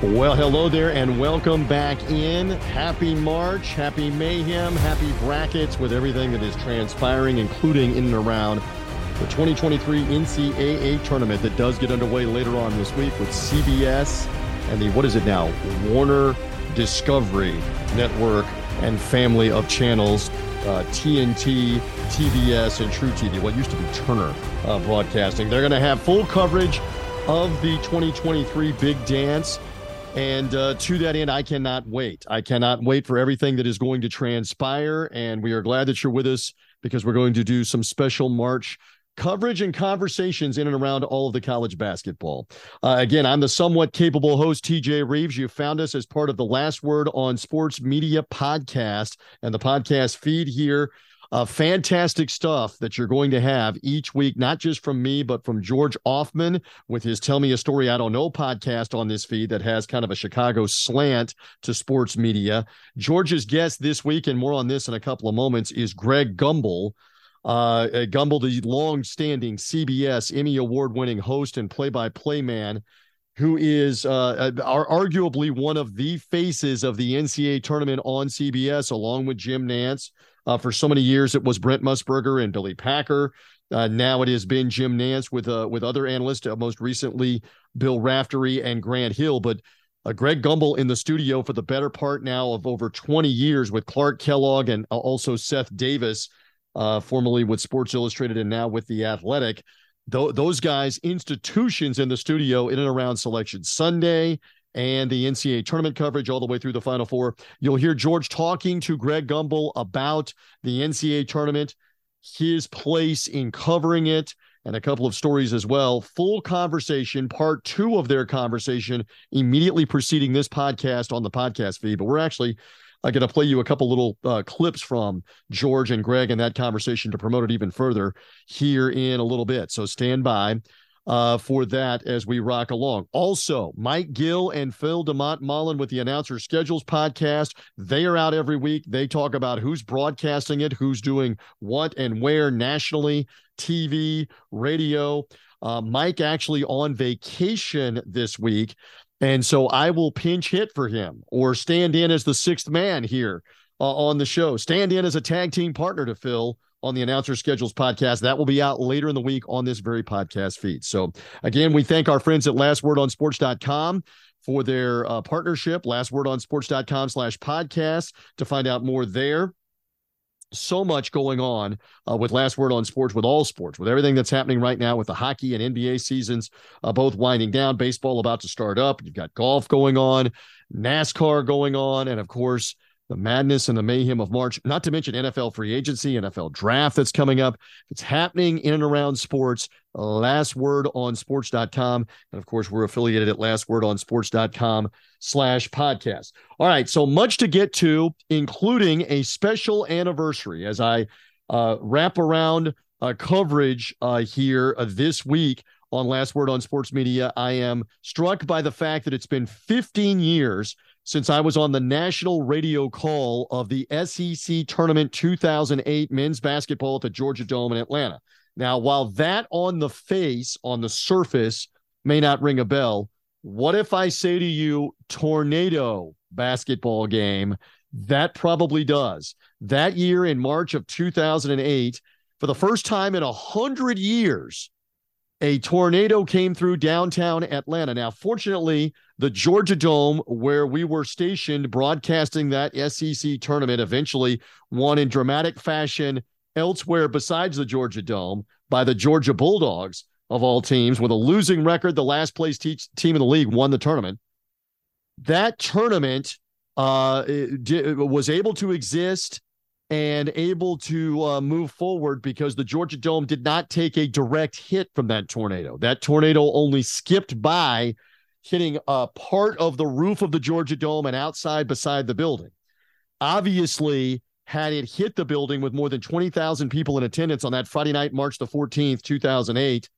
Well, hello there, and welcome back in. Happy March, happy mayhem, happy brackets with everything that is transpiring, including in and around the 2023 NCAA tournament that does get underway later on this week with CBS and the, what is it now, Warner Discovery Network and family of channels, uh, TNT, TBS, and truTV, what used to be Turner uh, Broadcasting. They're going to have full coverage of the 2023 Big Dance. And uh, to that end, I cannot wait. I cannot wait for everything that is going to transpire. And we are glad that you're with us because we're going to do some special March coverage and conversations in and around all of the college basketball. Uh, again, I'm the somewhat capable host, TJ Rives. You found us as part of the Last Word on Sports Media podcast and the podcast feed here uh, fantastic stuff that you're going to have each week, not just from me, but from George Ofman with his Tell Me a Story I Don't Know podcast on this feed that has kind of a Chicago slant to sports media. George's guest this week, and more on this in a couple of moments, is Greg Gumbel. Uh, Gumbel, the long-standing CBS Emmy Award-winning host and play-by-play man, who is uh, arguably one of the faces of the NCAA tournament on CBS, along with Jim Nantz. Uh, for so many years, it was Brent Musburger and Billy Packer. Uh, now it has been Jim Nantz with uh, with other analysts, uh, most recently Bill Raftery and Grant Hill. But uh, Greg Gumbel in the studio for the better part now of over 20 years with Clark Kellogg and uh, also Seth Davis, formerly with Sports Illustrated and now with The Athletic. Th- those guys, institutions in the studio in and around Selection Sunday and the NCAA tournament coverage all the way through the Final Four. You'll hear George talking to Greg Gumbel about the NCAA tournament, his place in covering it, and a couple of stories as well. Full conversation, part two of their conversation, immediately preceding this podcast on the podcast feed. But we're actually going to play you a couple little uh, clips from George and Greg and that conversation to promote it even further here in a little bit. So stand by uh, for that as we rock along. Also, Mike Gill and Phil DeMont Mullen with the Announcer Schedules podcast. They are out every week. They talk about who's broadcasting it, who's doing what and where nationally, TV, radio. Uh, Mike actually on vacation this week. And so I will pinch hit for him or stand in as the sixth man here uh, on the show, stand in as a tag team partner to Phil on the Announcer Schedules podcast. That will be out later in the week on this very podcast feed. So, again, we thank our friends at lastwordonsports.com for their uh, partnership, lastwordonsports.com slash podcast to find out more there. So much going on uh, with Last Word on Sports, with all sports, with everything that's happening right now with the hockey and NBA seasons uh, both winding down, baseball about to start up. You've got golf going on, NASCAR going on, and of course, the madness and the mayhem of March, not to mention NFL free agency, NFL draft that's coming up. It's happening in and around sports. Last word on sports.com. And of course, we're affiliated at last word on lastwordonsports.com slash podcast. All right. So much to get to, including a special anniversary as I uh, wrap around uh, coverage uh, here uh, this week on Last Word on Sports Media. I am struck by the fact that it's been 15 years since I was on the national radio call of the SEC Tournament 2008 men's basketball at the Georgia Dome in Atlanta. Now, while that on the face, on the surface, may not ring a bell, what if I say to you, tornado basketball game? That probably does. That year in March of 2008, for the first time in a hundred years, a tornado came through downtown Atlanta. Now, fortunately, the Georgia Dome, where we were stationed broadcasting that SEC tournament, eventually won in dramatic fashion elsewhere besides the Georgia Dome by the Georgia Bulldogs of all teams with a losing record. The last place te- team in the league won the tournament. That tournament uh, was able to exist and able to uh, move forward because the Georgia Dome did not take a direct hit from that tornado. That tornado only skipped by, hitting a part of the roof of the Georgia Dome and outside beside the building. Obviously, had it hit the building with more than 20,000 people in attendance on that Friday night, March the 14th, 2008,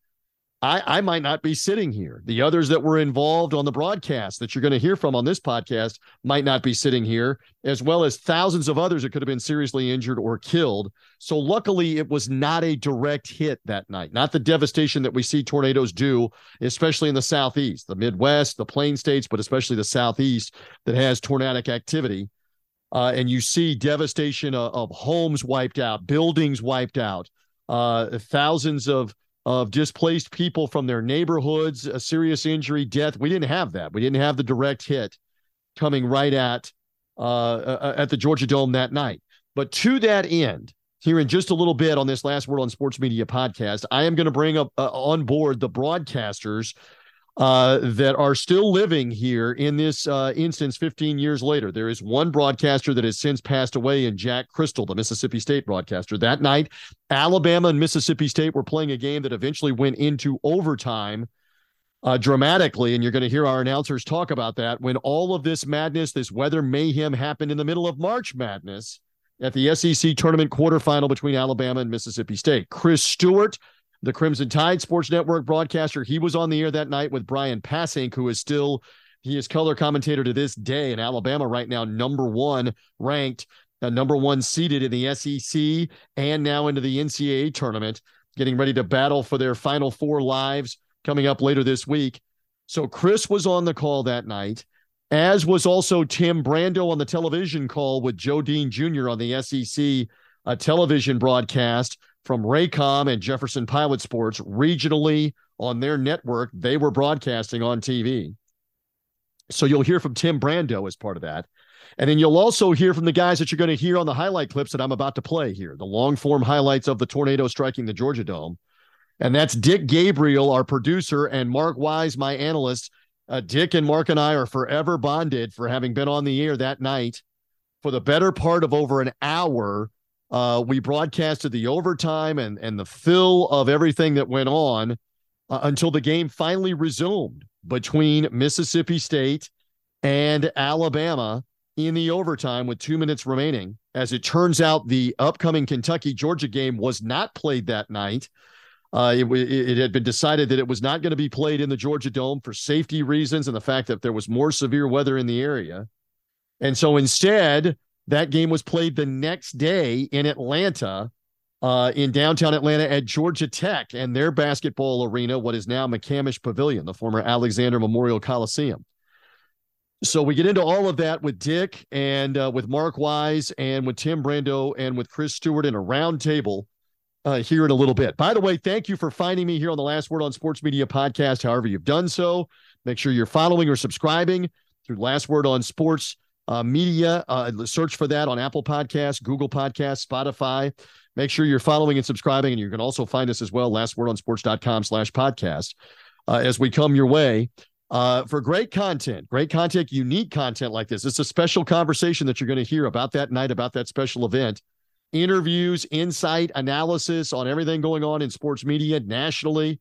I, I might not be sitting here. The others that were involved on the broadcast that you're going to hear from on this podcast might not be sitting here, as well as thousands of others that could have been seriously injured or killed. So, luckily, it was not a direct hit that night, not the devastation that we see tornadoes do, especially in the Southeast, the Midwest, the Plain States, but especially the Southeast that has tornadic activity. Uh, and you see devastation of, of, homes wiped out, buildings wiped out, uh, thousands of of displaced people from their neighborhoods, a serious injury, death. We didn't have that. We didn't have the direct hit coming right at uh, uh, at the Georgia Dome that night. But to that end, here in just a little bit on this last word on sports media podcast, I am going to bring up uh, on board the broadcasters uh, that are still living here in this uh, instance 15 years later. There is one broadcaster that has since passed away in Jack Crystal, the Mississippi State broadcaster. That night, Alabama and Mississippi State were playing a game that eventually went into overtime. Uh, dramatically, and you're going to hear our announcers talk about that when all of this madness, this weather mayhem happened in the middle of March Madness at the SEC tournament quarterfinal between Alabama and Mississippi State. Chris Stewart, the Crimson Tide Sports Network broadcaster. He was on the air that night with Brian Passink, who is still he is color commentator to this day in Alabama right now, number one ranked, uh, number one seeded in the SEC and now into the NCAA tournament, getting ready to battle for their final four lives coming up later this week. So Chris was on the call that night, as was also Tim Brando on the television call with Joe Dean Jr. on the SEC television broadcast from Raycom and Jefferson Pilot Sports regionally on their network. They were broadcasting on TV. So you'll hear from Tim Brando as part of that. And then you'll also hear from the guys that you're going to hear on the highlight clips that I'm about to play here, the long form highlights of the tornado striking the Georgia Dome. And that's Dick Gabriel, our producer, and Mark Wise, my analyst. Uh, Dick and Mark and I are forever bonded for having been on the air that night for the better part of over an hour uh, we broadcasted the overtime and, and the fill of everything that went on uh, until the game finally resumed between Mississippi State and Alabama in the overtime with two minutes remaining. As it turns out, the upcoming Kentucky Georgia game was not played that night. Uh, it, it, had been decided that it was not going to be played in the Georgia Dome for safety reasons and the fact that there was more severe weather in the area. And so instead, that game was played the next day in Atlanta, uh, in downtown Atlanta at Georgia Tech and their basketball arena, what is now McCamish Pavilion, the former Alexander Memorial Coliseum. So we get into all of that with Dick and uh, with Mark Wise and with Tim Brando and with Chris Stewart in a roundtable uh, here in a little bit. By the way, thank you for finding me here on the Last Word on Sports Media podcast. However, you've done so, make sure you're following or subscribing through Last Word on Sports uh, media. Uh, search for that on Apple Podcasts, Google Podcasts, Spotify. Make sure you're following and subscribing, and you can also find us as well, lastwordonsports.com slash podcast, uh, as we come your way. Uh, for great content, great content, unique content like this. It's a special conversation that you're going to hear about that night, about that special event. Interviews, insight, analysis on everything going on in sports media nationally,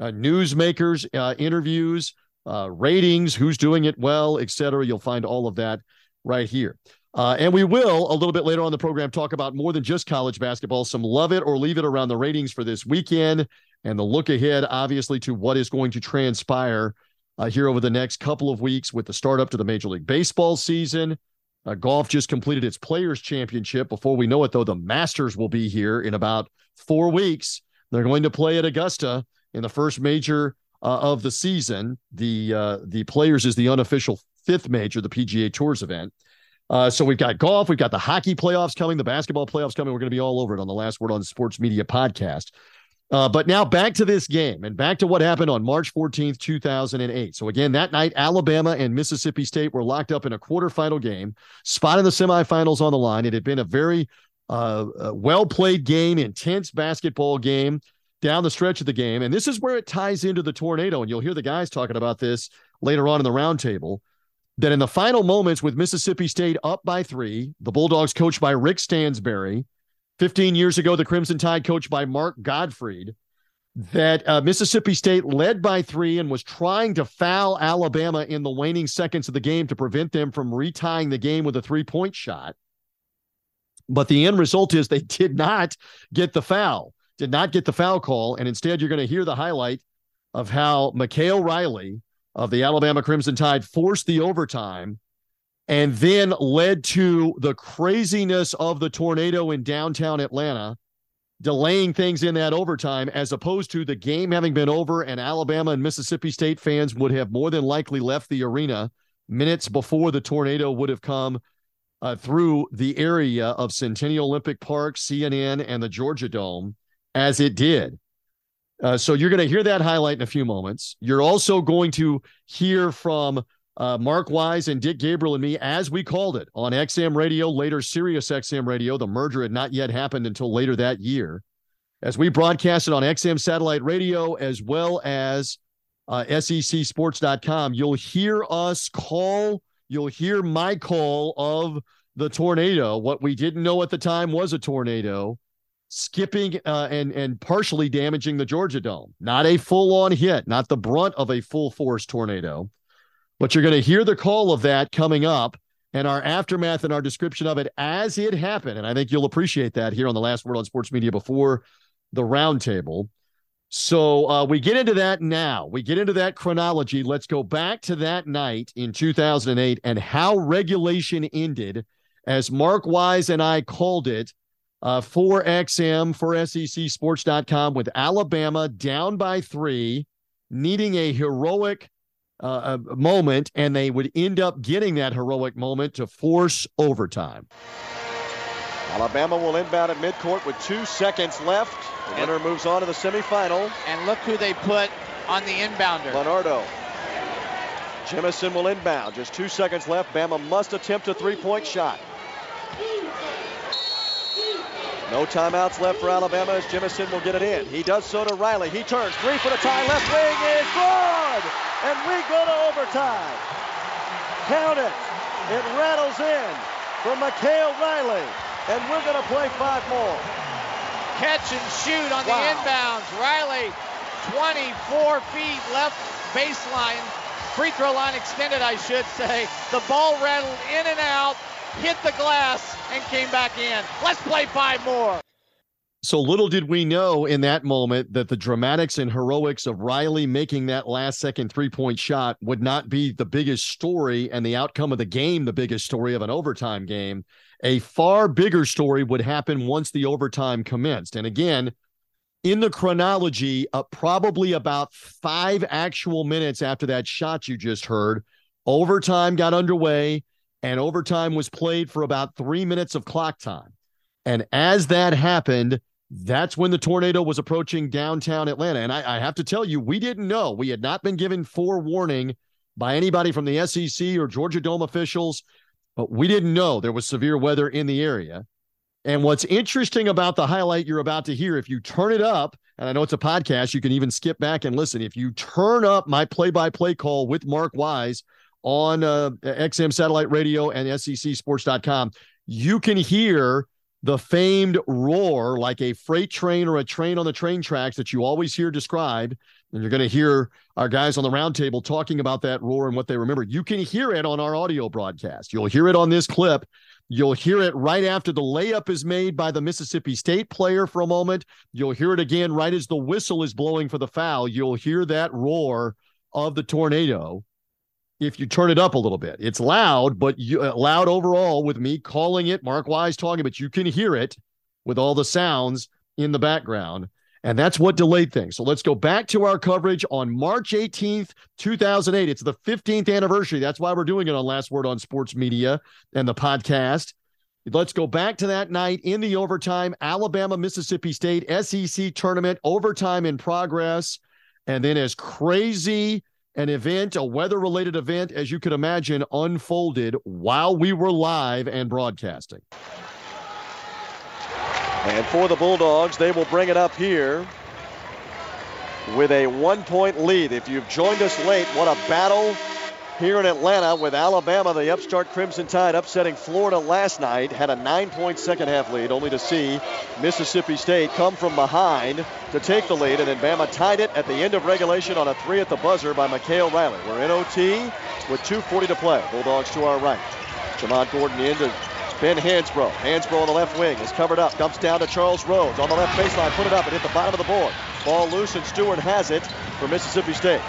uh, newsmakers, uh, interviews, uh, ratings, who's doing it well, etc. You'll find all of that right here. Uh, and we will a little bit later on the program talk about more than just college basketball, some love it or leave it around the ratings for this weekend, and the look ahead, obviously, to what is going to transpire uh, here over the next couple of weeks with the start up to the Major League Baseball season. Uh, golf just completed its Players Championship. Before we know it, though, the Masters will be here in about four weeks. They're going to play at Augusta in the first major uh, of the season. The uh, the Players is the unofficial fifth major, the PGA Tours event. Uh, so we've got golf, we've got the hockey playoffs coming, the basketball playoffs coming. We're going to be all over it on the Last Word on Sports Media podcast. Uh, but now back to this game and back to what happened on March 14th, 2008. So, again, that night, Alabama and Mississippi State were locked up in a quarterfinal game, spot in the semifinals on the line. It had been a very uh, uh, well played game, intense basketball game down the stretch of the game. And this is where it ties into the tornado. And you'll hear the guys talking about this later on in the roundtable. That in the final moments with Mississippi State up by three, the Bulldogs coached by Rick Stansbury, 15 years ago, the Crimson Tide, coached by Mark Gottfried, that uh, Mississippi State led by three and was trying to foul Alabama in the waning seconds of the game to prevent them from retying the game with a three point shot. But the end result is they did not get the foul, did not get the foul call. And instead, you're going to hear the highlight of how Mykal Riley of the Alabama Crimson Tide forced the overtime and then led to the craziness of the tornado in downtown Atlanta, delaying things in that overtime, as opposed to the game having been over and Alabama and Mississippi State fans would have more than likely left the arena minutes before the tornado would have come uh, through the area of Centennial Olympic Park, CNN, and the Georgia Dome as it did. Uh, so you're going to hear that highlight in a few moments. You're also going to hear from uh, Mark Wise and Dick Gabriel and me, as we called it on XM Radio, later Sirius XM Radio. The merger had not yet happened until later that year. As we broadcasted on XM Satellite Radio as well as uh, SECSports.com, you'll hear us call, you'll hear my call of the tornado. What we didn't know at the time was a tornado skipping uh, and and partially damaging the Georgia Dome. Not a full on hit, not the brunt of a full force tornado. But you're going to hear the call of that coming up and our aftermath and our description of it as it happened. And I think you'll appreciate that here on the last word on sports media before the roundtable. So uh, we get into that now. We get into that chronology. Let's go back to that night in 2008 and how regulation ended, as Mark Wise and I called it uh, for XM for SECSports.com with Alabama down by three, needing a heroic uh, a moment, and they would end up getting that heroic moment to force overtime. Alabama will inbound at midcourt with two seconds left. The winner moves on to the semifinal. And look who they put on the inbounder. Leonardo. Jemison will inbound. Just two seconds left. Bama must attempt a three-point shot. No timeouts left for Alabama as Jemison will get it in. He does so to Riley. He turns. Three for the tie. Left wing is good. And we go to overtime. Count it. It rattles in from Mykal Riley. And we're going to play five more. Catch and shoot on wow. the inbounds. Riley, 24 feet left baseline. Free throw line extended, I should say. The ball rattled in and out hit the glass, and came back in. Let's play five more. So little did we know in that moment that the dramatics and heroics of Riley making that last second three point shot would not be the biggest story and the outcome of the game, the biggest story of an overtime game. A far bigger story would happen once the overtime commenced. And again, in the chronology, uh, probably about five actual minutes after that shot you just heard, overtime got underway and overtime was played for about three minutes of clock time. And as that happened, that's when the tornado was approaching downtown Atlanta. And I, I, have to tell you, we didn't know. We had not been given forewarning by anybody from the SEC or Georgia Dome officials, but we didn't know there was severe weather in the area. And what's interesting about the highlight you're about to hear, if you turn it up, and I know it's a podcast, you can even skip back and listen. If you turn up my play by play call with Mark Wise on uh, XM satellite radio and SECsports.com, you can hear the famed roar like a freight train or a train on the train tracks that you always hear described. And you're going to hear our guys on the roundtable talking about that roar and what they remember. You can hear it on our audio broadcast. You'll hear it on this clip. You'll hear it right after the layup is made by the Mississippi State player for a moment. You'll hear it again right as the whistle is blowing for the foul. You'll hear that roar of the tornado if you turn it up a little bit. It's loud, but you, uh, loud overall with me calling it, Mark Wise talking, but you can hear it with all the sounds in the background. And that's what delayed things. So let's go back to our coverage on March 18th, 2008. It's the 15th anniversary. That's why we're doing it on Last Word on Sports Media and the podcast. Let's go back to that night in the overtime. Alabama, Mississippi State, SEC tournament, overtime in progress. And then, as crazy an event, a weather related event, as you could imagine, unfolded while we were live and broadcasting. And for the Bulldogs, they will bring it up here with a one point lead. If you've joined us late, what a battle here in Atlanta with Alabama, the upstart Crimson Tide upsetting Florida last night. Had a nine point second half lead, only to see Mississippi State come from behind to take the lead. And then Bama tied it at the end of regulation on a three at the buzzer by Mykal Riley. We're in OT with 2.40 to play. Bulldogs to our right. Jamont Gordon into Ben Hansbrough. Hansbrough on the left wing is covered up. Dumps down to Charles Rhodes on the left baseline. Put it up and hit the bottom of the board. Ball loose and Stewart has it for Mississippi State.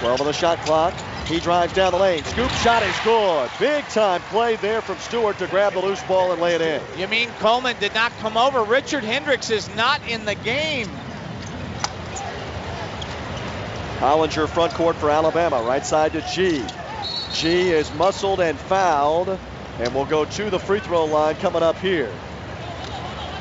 12 on the shot clock. He drives down the lane. Scoop shot is good. Big time play there from Stewart to grab the loose ball and lay it in. You mean Coleman did not come over? Richard Hendrix is not in the game. Hollinger front court for Alabama. Right side to Gee. Gee is muscled and fouled and will go to the free throw line coming up here.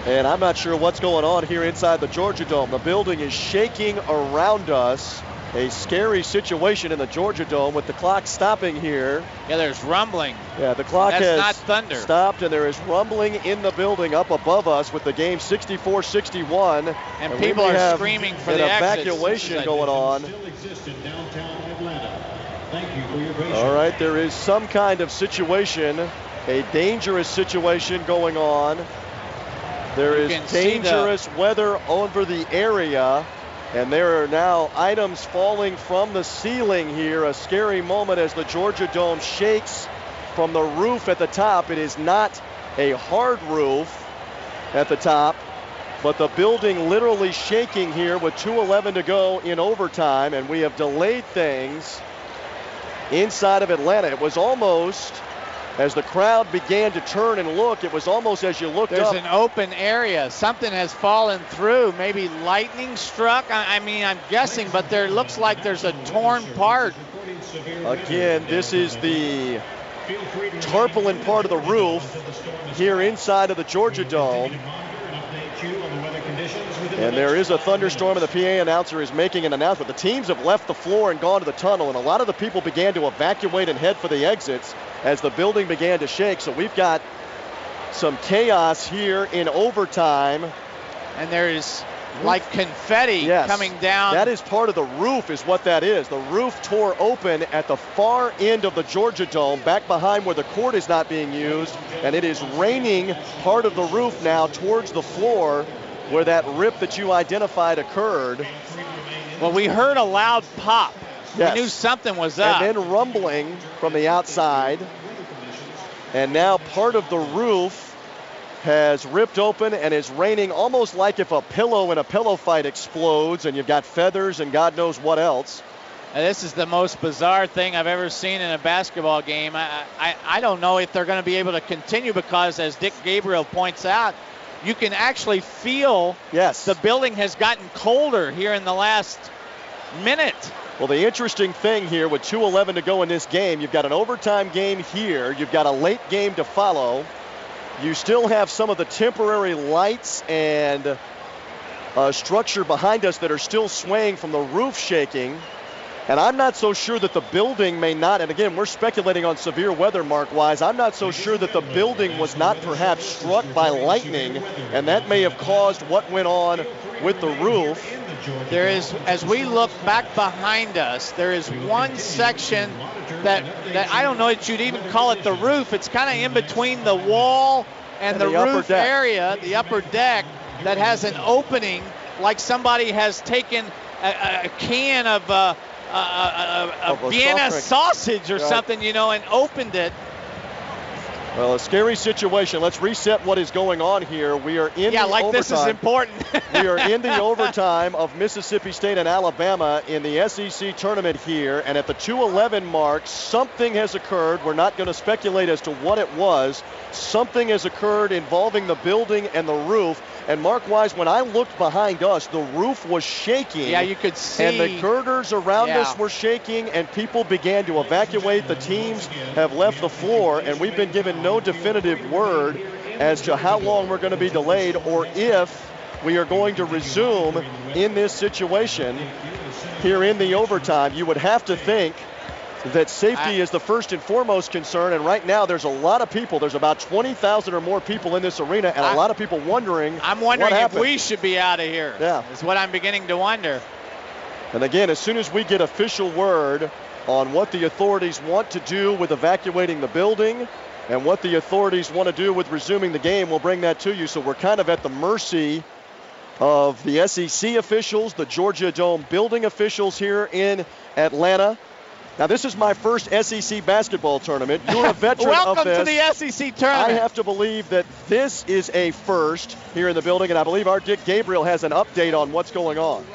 And I'm not sure what's going on here inside the Georgia Dome. The building is shaking around us a scary situation in the Georgia Dome with the clock stopping here. Yeah, there's rumbling. Yeah, the clock That's has not thunder. stopped, and there is rumbling in the building up above us with the game 64-61. And we people are have screaming for an the exits. evacuation This going on. Still exists in downtown Atlanta. Thank you for your patience. All right, there is some kind of situation, a dangerous situation going on. There You is can see the- dangerous weather over the area, and there are now items falling from the ceiling here. A scary moment as the Georgia Dome shakes from the roof at the top. It is not a hard roof at the top, but the building literally shaking here with 2.11 to go in overtime, and we have delayed things inside of Atlanta. It was almost, as the crowd began to turn and look, it was almost as you looked There's up. There's an open area. Something has fallen through. Maybe lightning struck. I, I mean, I'm guessing, but there looks like there's a torn part. Again, this is the tarpaulin part of the roof until the storm is here inside of the Georgia Dome. continue to monitor and update you on the weather conditions within And the there is a thunderstorm, and the. PA announcer is making an announcement. The teams have left the floor and gone to the tunnel, and a lot of the people began to evacuate and head for the exits as the building began to shake. So we've got some chaos here in overtime. And there's like confetti Yes. coming down. That is part of the roof, is what that is. The roof tore open at the far end of the Georgia Dome, back behind where the court is not being used, and it is raining part of the roof now towards the floor where that rip that you identified occurred. well, we heard a loud pop. Yes. We knew something was up. And then rumbling from the outside. And now part of the roof has ripped open and is raining almost like if a pillow in a pillow fight explodes and you've got feathers and God knows what else. And this is the most bizarre thing I've ever seen in a basketball game. I, I, I don't know if they're going to be able to continue because, as Dick Gabriel points out, you can actually feel Yes. the building has gotten colder here in the last minute. Well, the interesting thing here with 2:11 to go in this game, you've got an overtime game here. You've got a late game to follow. You still have some of the temporary lights and uh, structure behind us that are still swaying from the roof shaking. And I'm not so sure that the building may not, and again, we're speculating on severe weather mark wise. I'm not so sure that the building was not perhaps struck by lightning, and that may have caused what went on with the roof. There is, as we look back behind us, there is one section that, that I don't know that you'd even call it the roof. It's kind of in between the wall and, And the, the roof deck. area, the upper deck, that has an opening like somebody has taken a, a- a can of uh, a, a, a, Vienna sausage or something, you know, and opened it. Well, a scary situation. Let's reset what is going on here. We are in yeah, the like overtime. this is important. we are in the overtime of Mississippi State and Alabama in the SEC tournament here, and at the 2:11 mark, something has occurred. We're not going to speculate as to what it was. Something has occurred involving the building and the roof. And Mark Wise, when I looked behind us, the roof was shaking. yeah, you could see. And the girders around Yeah. us were shaking, and people began to evacuate. The teams have left the floor, and we've been given no definitive word as to how long we're going to be delayed or if we are going to resume in this situation here in the overtime. You would have to think that safety is the first and foremost concern. And right now, there's a lot of people. There's about 20,000 or more people in this arena, and I, a lot of people wondering. I'm wondering if we should be out of here. Yeah, is what I'm beginning to wonder. And again, as soon as we get official word on what the authorities want to do with evacuating the building and what the authorities want to do with resuming the game, we'll bring that to you. So we're kind of at the mercy of the SEC officials, the Georgia Dome building officials here in Atlanta. Now, this is my first SEC basketball tournament. You're a veteran Welcome of this. Welcome to the SEC tournament. I have to believe that this is a first here in the building, and I believe our Dick Gabriel has an update on what's going on.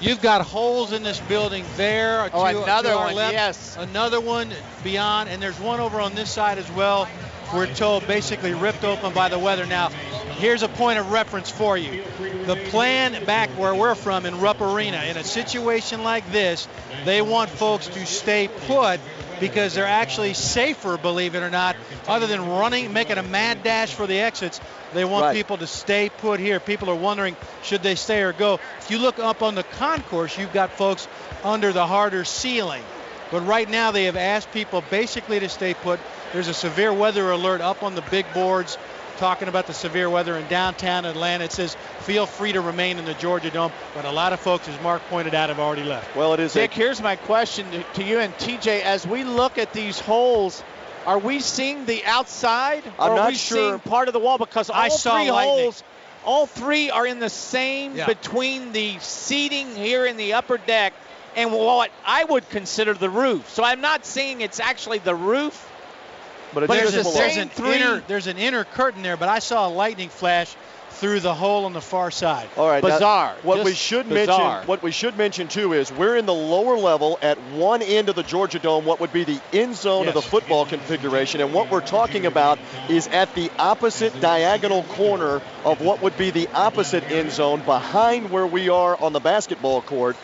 You've got holes in this building there. Oh, to, another to one, left, yes. Another one beyond, and there's one over on this side as well. We're told basically ripped open by the weather. Now, here's a point of reference for you. The plan back where we're from in Rupp Arena, in a situation like this, they want folks to stay put because they're actually safer, believe it or not, other than running, making a mad dash for the exits. They want right. people to stay put here. People are wondering should they stay or go. If you look up on the concourse, you've got folks under the harder ceiling. But right now, they have asked people basically to stay put. There's a severe weather alert up on the big boards talking about the severe weather in downtown Atlanta. It says feel free to remain in the Georgia Dome, but a lot of folks, as Mark pointed out, have already left. Well, it is. Dick, a- here's my question to, to you and TJ. As we look at these holes, are we seeing the outside, I'm or not are we sure. seeing part of the wall? Because all I saw three lightning. holes, all three are in the same Yeah. between the seating here in the upper deck and what I would consider the roof. So I'm not seeing it's actually the roof. But it's but just it's the below. there's an inner there's an inner curtain there, but I saw a lightning flash through the hole on the far side. All right. now, Bizarre. what we should bizarre. mention, what we should mention too, is we're in the lower level at one end of the Georgia Dome, what would be the end zone of the football configuration, and what we're talking about is at the opposite diagonal corner of what would be the opposite end zone behind where we are on the basketball court.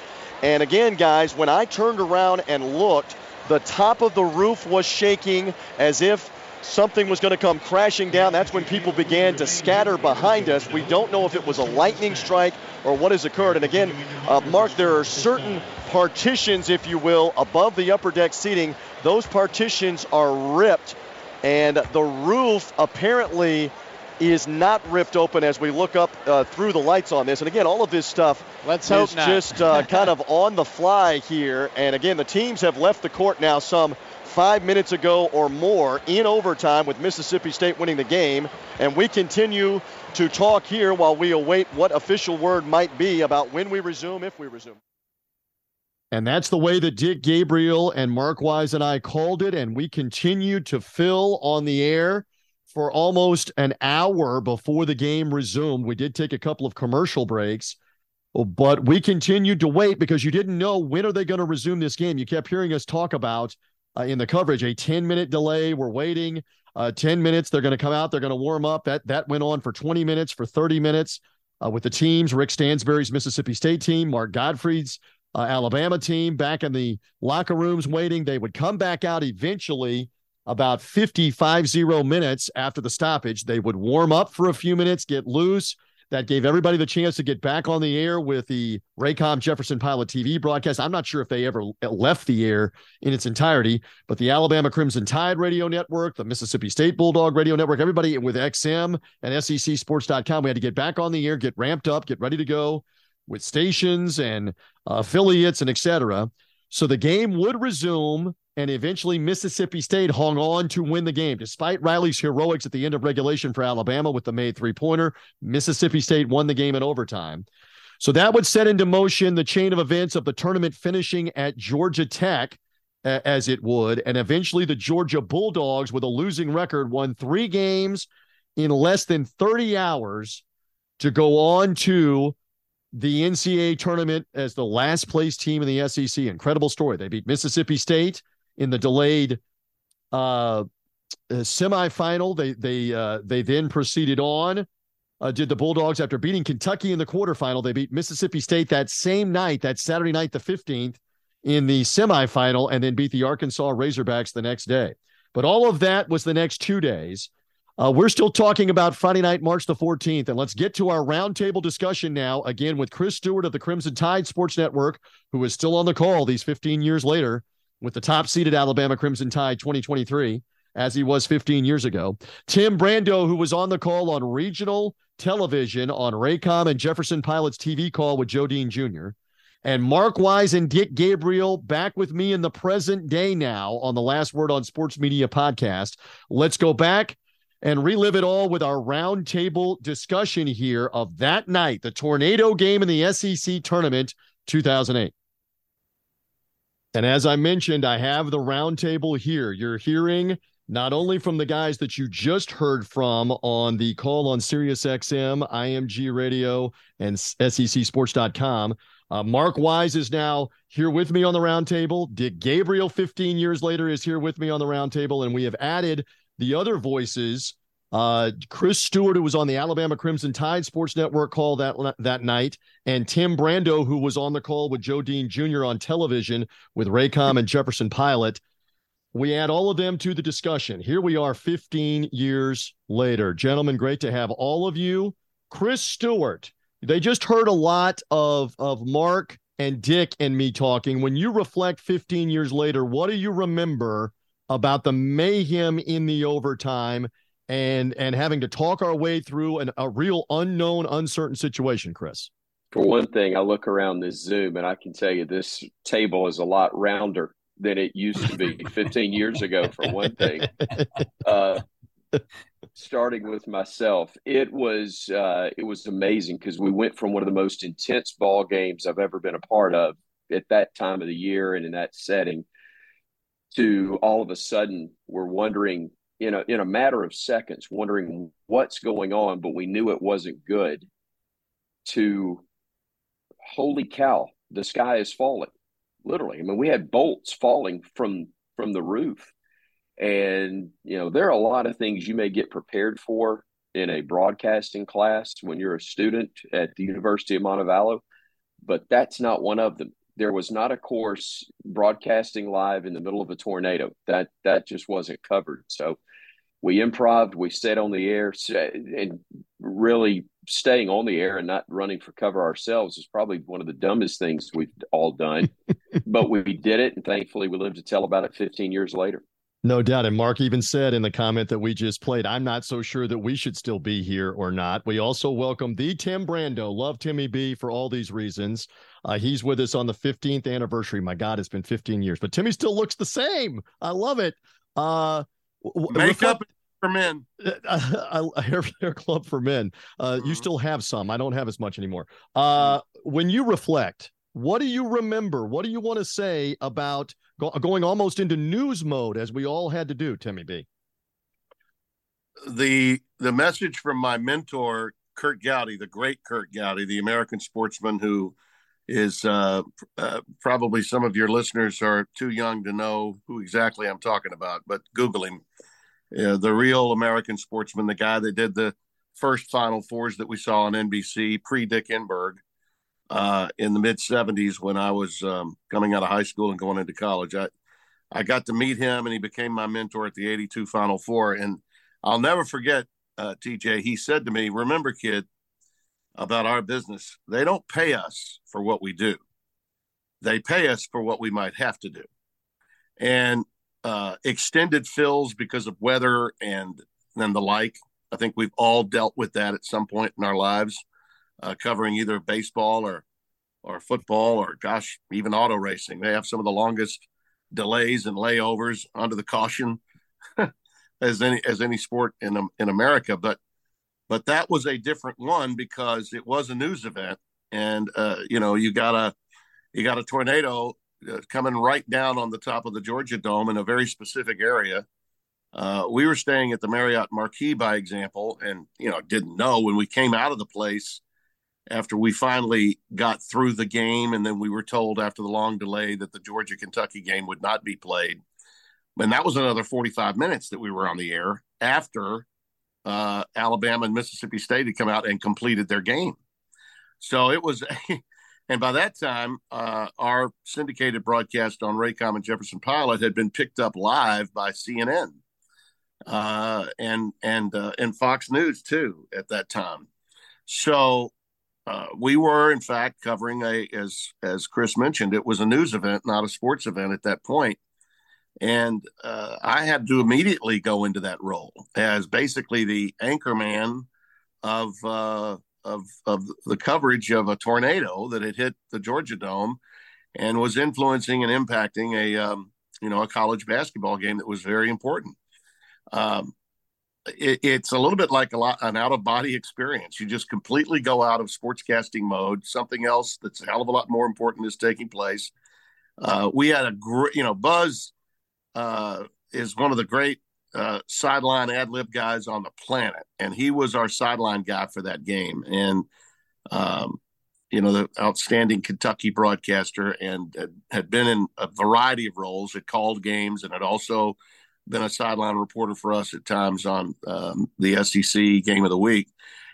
And again, guys, when I turned around and looked, the top of the roof was shaking as if something was going to come crashing down. That's when people began to scatter behind us. We don't know if it was a lightning strike or what has occurred. And again, uh, Mark, there are certain partitions, if you will, above the upper deck seating. Those partitions are ripped, and the roof apparently is not ripped open as we look up uh, through the lights on this. And again, all of this stuff Let's is just uh, kind of on the fly here. And again, the teams have left the court now some five minutes ago or more in overtime with Mississippi State winning the game. And we continue to talk here while we await what official word might be about when we resume, if we resume. And that's the way that Dick Gabriel and Mark Wise and I called it. And we continued to fill on the air for almost an hour before the game resumed. We did take a couple of commercial breaks, but we continued to wait because you didn't know when are they going to resume this game. You kept hearing us talk about uh, in the coverage a 10 minute delay. We're waiting uh, 10 minutes. They're going to come out. They're going to warm up. That that went on for 20 minutes, for 30 minutes uh, with the teams. Rick Stansbury's Mississippi State team, Mark Gottfried's uh, Alabama team back in the locker rooms waiting. They would come back out eventually about 55 0 minutes after the stoppage. They would warm up for a few minutes, get loose. That gave everybody the chance to get back on the air with the Raycom Jefferson Pilot TV broadcast. I'm not sure if they ever left the air in its entirety, but the Alabama Crimson Tide radio network, the Mississippi State Bulldog radio network, everybody with XM and SECSports.com, we had to get back on the air, get ramped up, get ready to go with stations and affiliates and et cetera. So the game would resume, and eventually Mississippi State hung on to win the game. Despite Riley's heroics at the end of regulation for Alabama with the made three pointer, Mississippi State won the game in overtime. So that would set into motion the chain of events of the tournament finishing at Georgia Tech, as it would. And eventually the Georgia Bulldogs, with a losing record, won three games in less than 30 hours to go on to the NCAA tournament as the last place team in the SEC. Incredible story. They beat Mississippi State in the delayed uh, uh, semifinal. They they uh, they then proceeded on. Uh, did the Bulldogs after beating Kentucky in the quarterfinal? They beat Mississippi State that same night, that Saturday night, the fifteenth, in the semifinal, and then beat the Arkansas Razorbacks the next day. But all of that was the next two days. Uh, we're still talking about Friday night, March the 14th, and let's get to our roundtable discussion now. Again, with Chris Stewart of the Crimson Tide Sports Network, who is still on the call these 15 years later with the top seeded Alabama Crimson Tide 2023, as he was 15 years ago. Tim Brando, who was on the call on regional television on Raycom and Jefferson Pilot's TV call with Joe Dean Jr. And Mark Wise and Dick Gabriel back with me in the present day now on the Last Word on Sports Media podcast. Let's go back and relive it all with our roundtable discussion here of that night, the tornado game in the SEC tournament 2008. And as I mentioned, I have the roundtable here. You're hearing not only from the guys that you just heard from on the call on SiriusXM, IMG Radio, and SECSports.com. Uh, Mark Wise is now here with me on the roundtable. Dick Gabriel, 15 years later, is here with me on the roundtable. And we have added the other voices. Uh, Chris Stewart, who was on the Alabama Crimson Tide Sports Network call that that night, and Tim Brando, who was on the call with Joe Dean Jr. on television with Raycom and Jefferson Pilot. We add all of them to the discussion. Here we are 15 years later. Gentlemen, great to have all of you. Chris Stewart, they just heard a lot of, of Mark and Dick and me talking. When you reflect 15 years later, what do you remember about the mayhem in the overtime and and having to talk our way through an, a real unknown, uncertain situation, Chris? For one thing, I look around this Zoom and I can tell you this table is a lot rounder than it used to be 15 years ago, for one thing. Uh, starting with myself, it was uh, it was amazing because we went from one of the most intense ball games I've ever been a part of at that time of the year and in that setting to all of a sudden we're wondering in a in a matter of seconds wondering what's going on but we knew it wasn't good to holy cow the sky is falling literally i mean we had bolts falling from from the roof and you know there are a lot of things you may get prepared for in a broadcasting class when you're a student at the university of montevallo but that's not one of them there was not a course broadcasting live in the middle of a tornado. That that just wasn't covered. So we improv, we stayed on the air, and really staying on the air and not running for cover ourselves is probably one of the dumbest things we've all done. but we did it, and thankfully, we lived to tell about it 15 years later. No doubt. And Mark even said in the comment that we just played, I'm not so sure that we should still be here or not. We also welcome the Tim Brando. Love Timmy B for all these reasons. Uh, he's with us on the 15th anniversary. My God, it's been 15 years, but Timmy still looks the same. I love it. Uh, Makeup for men. Uh, hair, hair club for men. Uh, mm-hmm. You still have some. I don't have as much anymore. Uh, when you reflect, what do you remember? What do you want to say about go, going almost into news mode as we all had to do, Timmy B? The the message from my mentor, Curt Gowdy, the great Curt Gowdy, the American sportsman who is uh, uh, probably some of your listeners are too young to know who exactly I'm talking about, but Google him. Uh, the real American sportsman, the guy that did the first Final Fours that we saw on NBC pre Dick Enberg uh, in the mid 70s when I was um, coming out of high school and going into college. I, I got to meet him and he became my mentor at the 82 Final Four. And I'll never forget, uh, TJ, he said to me, Remember, kid, about our business, they don't pay us for what we do, they pay us for what we might have to do. And uh, extended fills because of weather and and the like. I think we've all dealt with that at some point in our lives uh, covering either baseball or or football or gosh, even auto racing. They have some of the longest delays and layovers under the caution as any as any sport in in America. But but that was a different one because it was a news event, and uh, you know you got a you got a tornado uh, coming right down on the top of the Georgia Dome in a very specific area. Uh, we were staying at the Marriott Marquis, by example, and you know didn't know when we came out of the place after we finally got through the game, and then we were told after the long delay that the Georgia Kentucky game would not be played. And that was another 45 minutes that we were on the air after uh, Alabama and Mississippi State had come out and completed their game. So it was, and by that time, uh, our syndicated broadcast on Raycom and Jefferson Pilot had been picked up live by CNN. uh, and and uh, and Fox News too at that time. So uh, we were in fact covering a as as Chris mentioned, it was a news event, not a sports event at that point. And uh, I had to immediately go into that role as basically the anchor man of uh, of of the coverage of a tornado that had hit the Georgia Dome and was influencing and impacting a um, you know a college basketball game that was very important. Um, it, it's a little bit like a lot an out of body experience. You just completely go out of sportscasting mode. Something else that's a hell of a lot more important is taking place. Uh, we had a great, you know, Buzz uh, is one of the great uh, sideline ad lib guys on the planet, and he was our sideline guy for that game. And um, you know, the outstanding Kentucky broadcaster, and had been in a variety of roles. Had called games, and had also been a sideline reporter for us at times on um, the SEC Game of the Week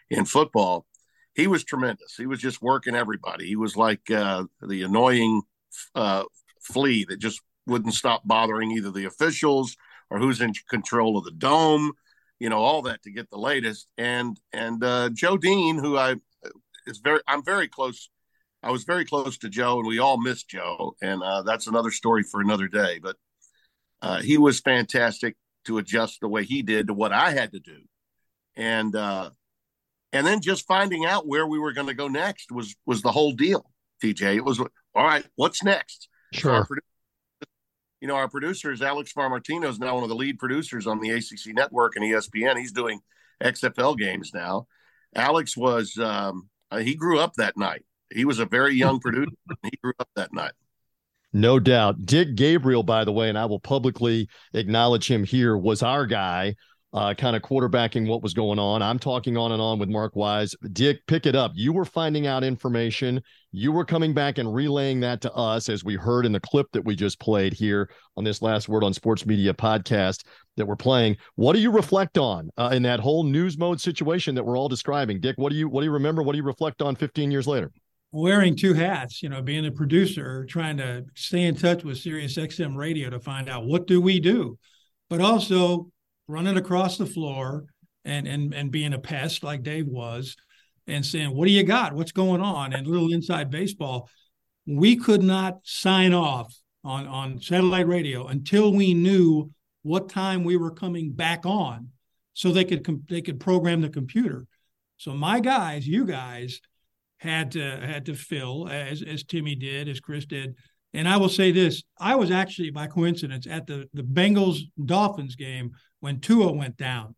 in football. He was tremendous. He was just working everybody. He was like uh, the annoying uh, flea that just wouldn't stop bothering either the officials or who's in control of the dome, you know, all that to get the latest. And and uh, Joe Dean, who I is very, I'm very close. I was very close to Joe, and we all miss Joe, and uh, that's another story for another day. But uh, he was fantastic to adjust the way he did to what I had to do, and uh, and then just finding out where we were going to go next was was the whole deal. TJ, it was all right. What's next? Sure you know, our producer is Alex Farmartino is now one of the lead producers on the ACC network and ESPN. He's doing XFL games now. Alex was, um, uh, he grew up that night. He was a very young producer. he grew up that night. No doubt. Dick Gabriel, by the way, and I will publicly acknowledge him here, was our guy uh, kind of quarterbacking what was going on. I'm talking on and on with Mark Wise. Dick, pick it up. You were finding out information. You were coming back and relaying that to us, as we heard in the clip that we just played here on this last word on sports media podcast that we're playing. What do you reflect on uh, in that whole news mode situation that we're all describing? Dick, what do you what do you remember? What do you reflect on 15 years later? Wearing two hats, you know, being a producer, trying to stay in touch with Sirius XM radio to find out what do we do, but also running across the floor and and and being a pest like Dave was and saying, "What do you got? What's going on?" and little inside baseball. We could not sign off on on satellite radio until we knew what time we were coming back on, so they could they could program the computer. So my guys, you guys, had to had to fill as as Timmy did, as Chris did. And I will say this: I was actually by coincidence at the the Bengals Dolphins game when Tua went down.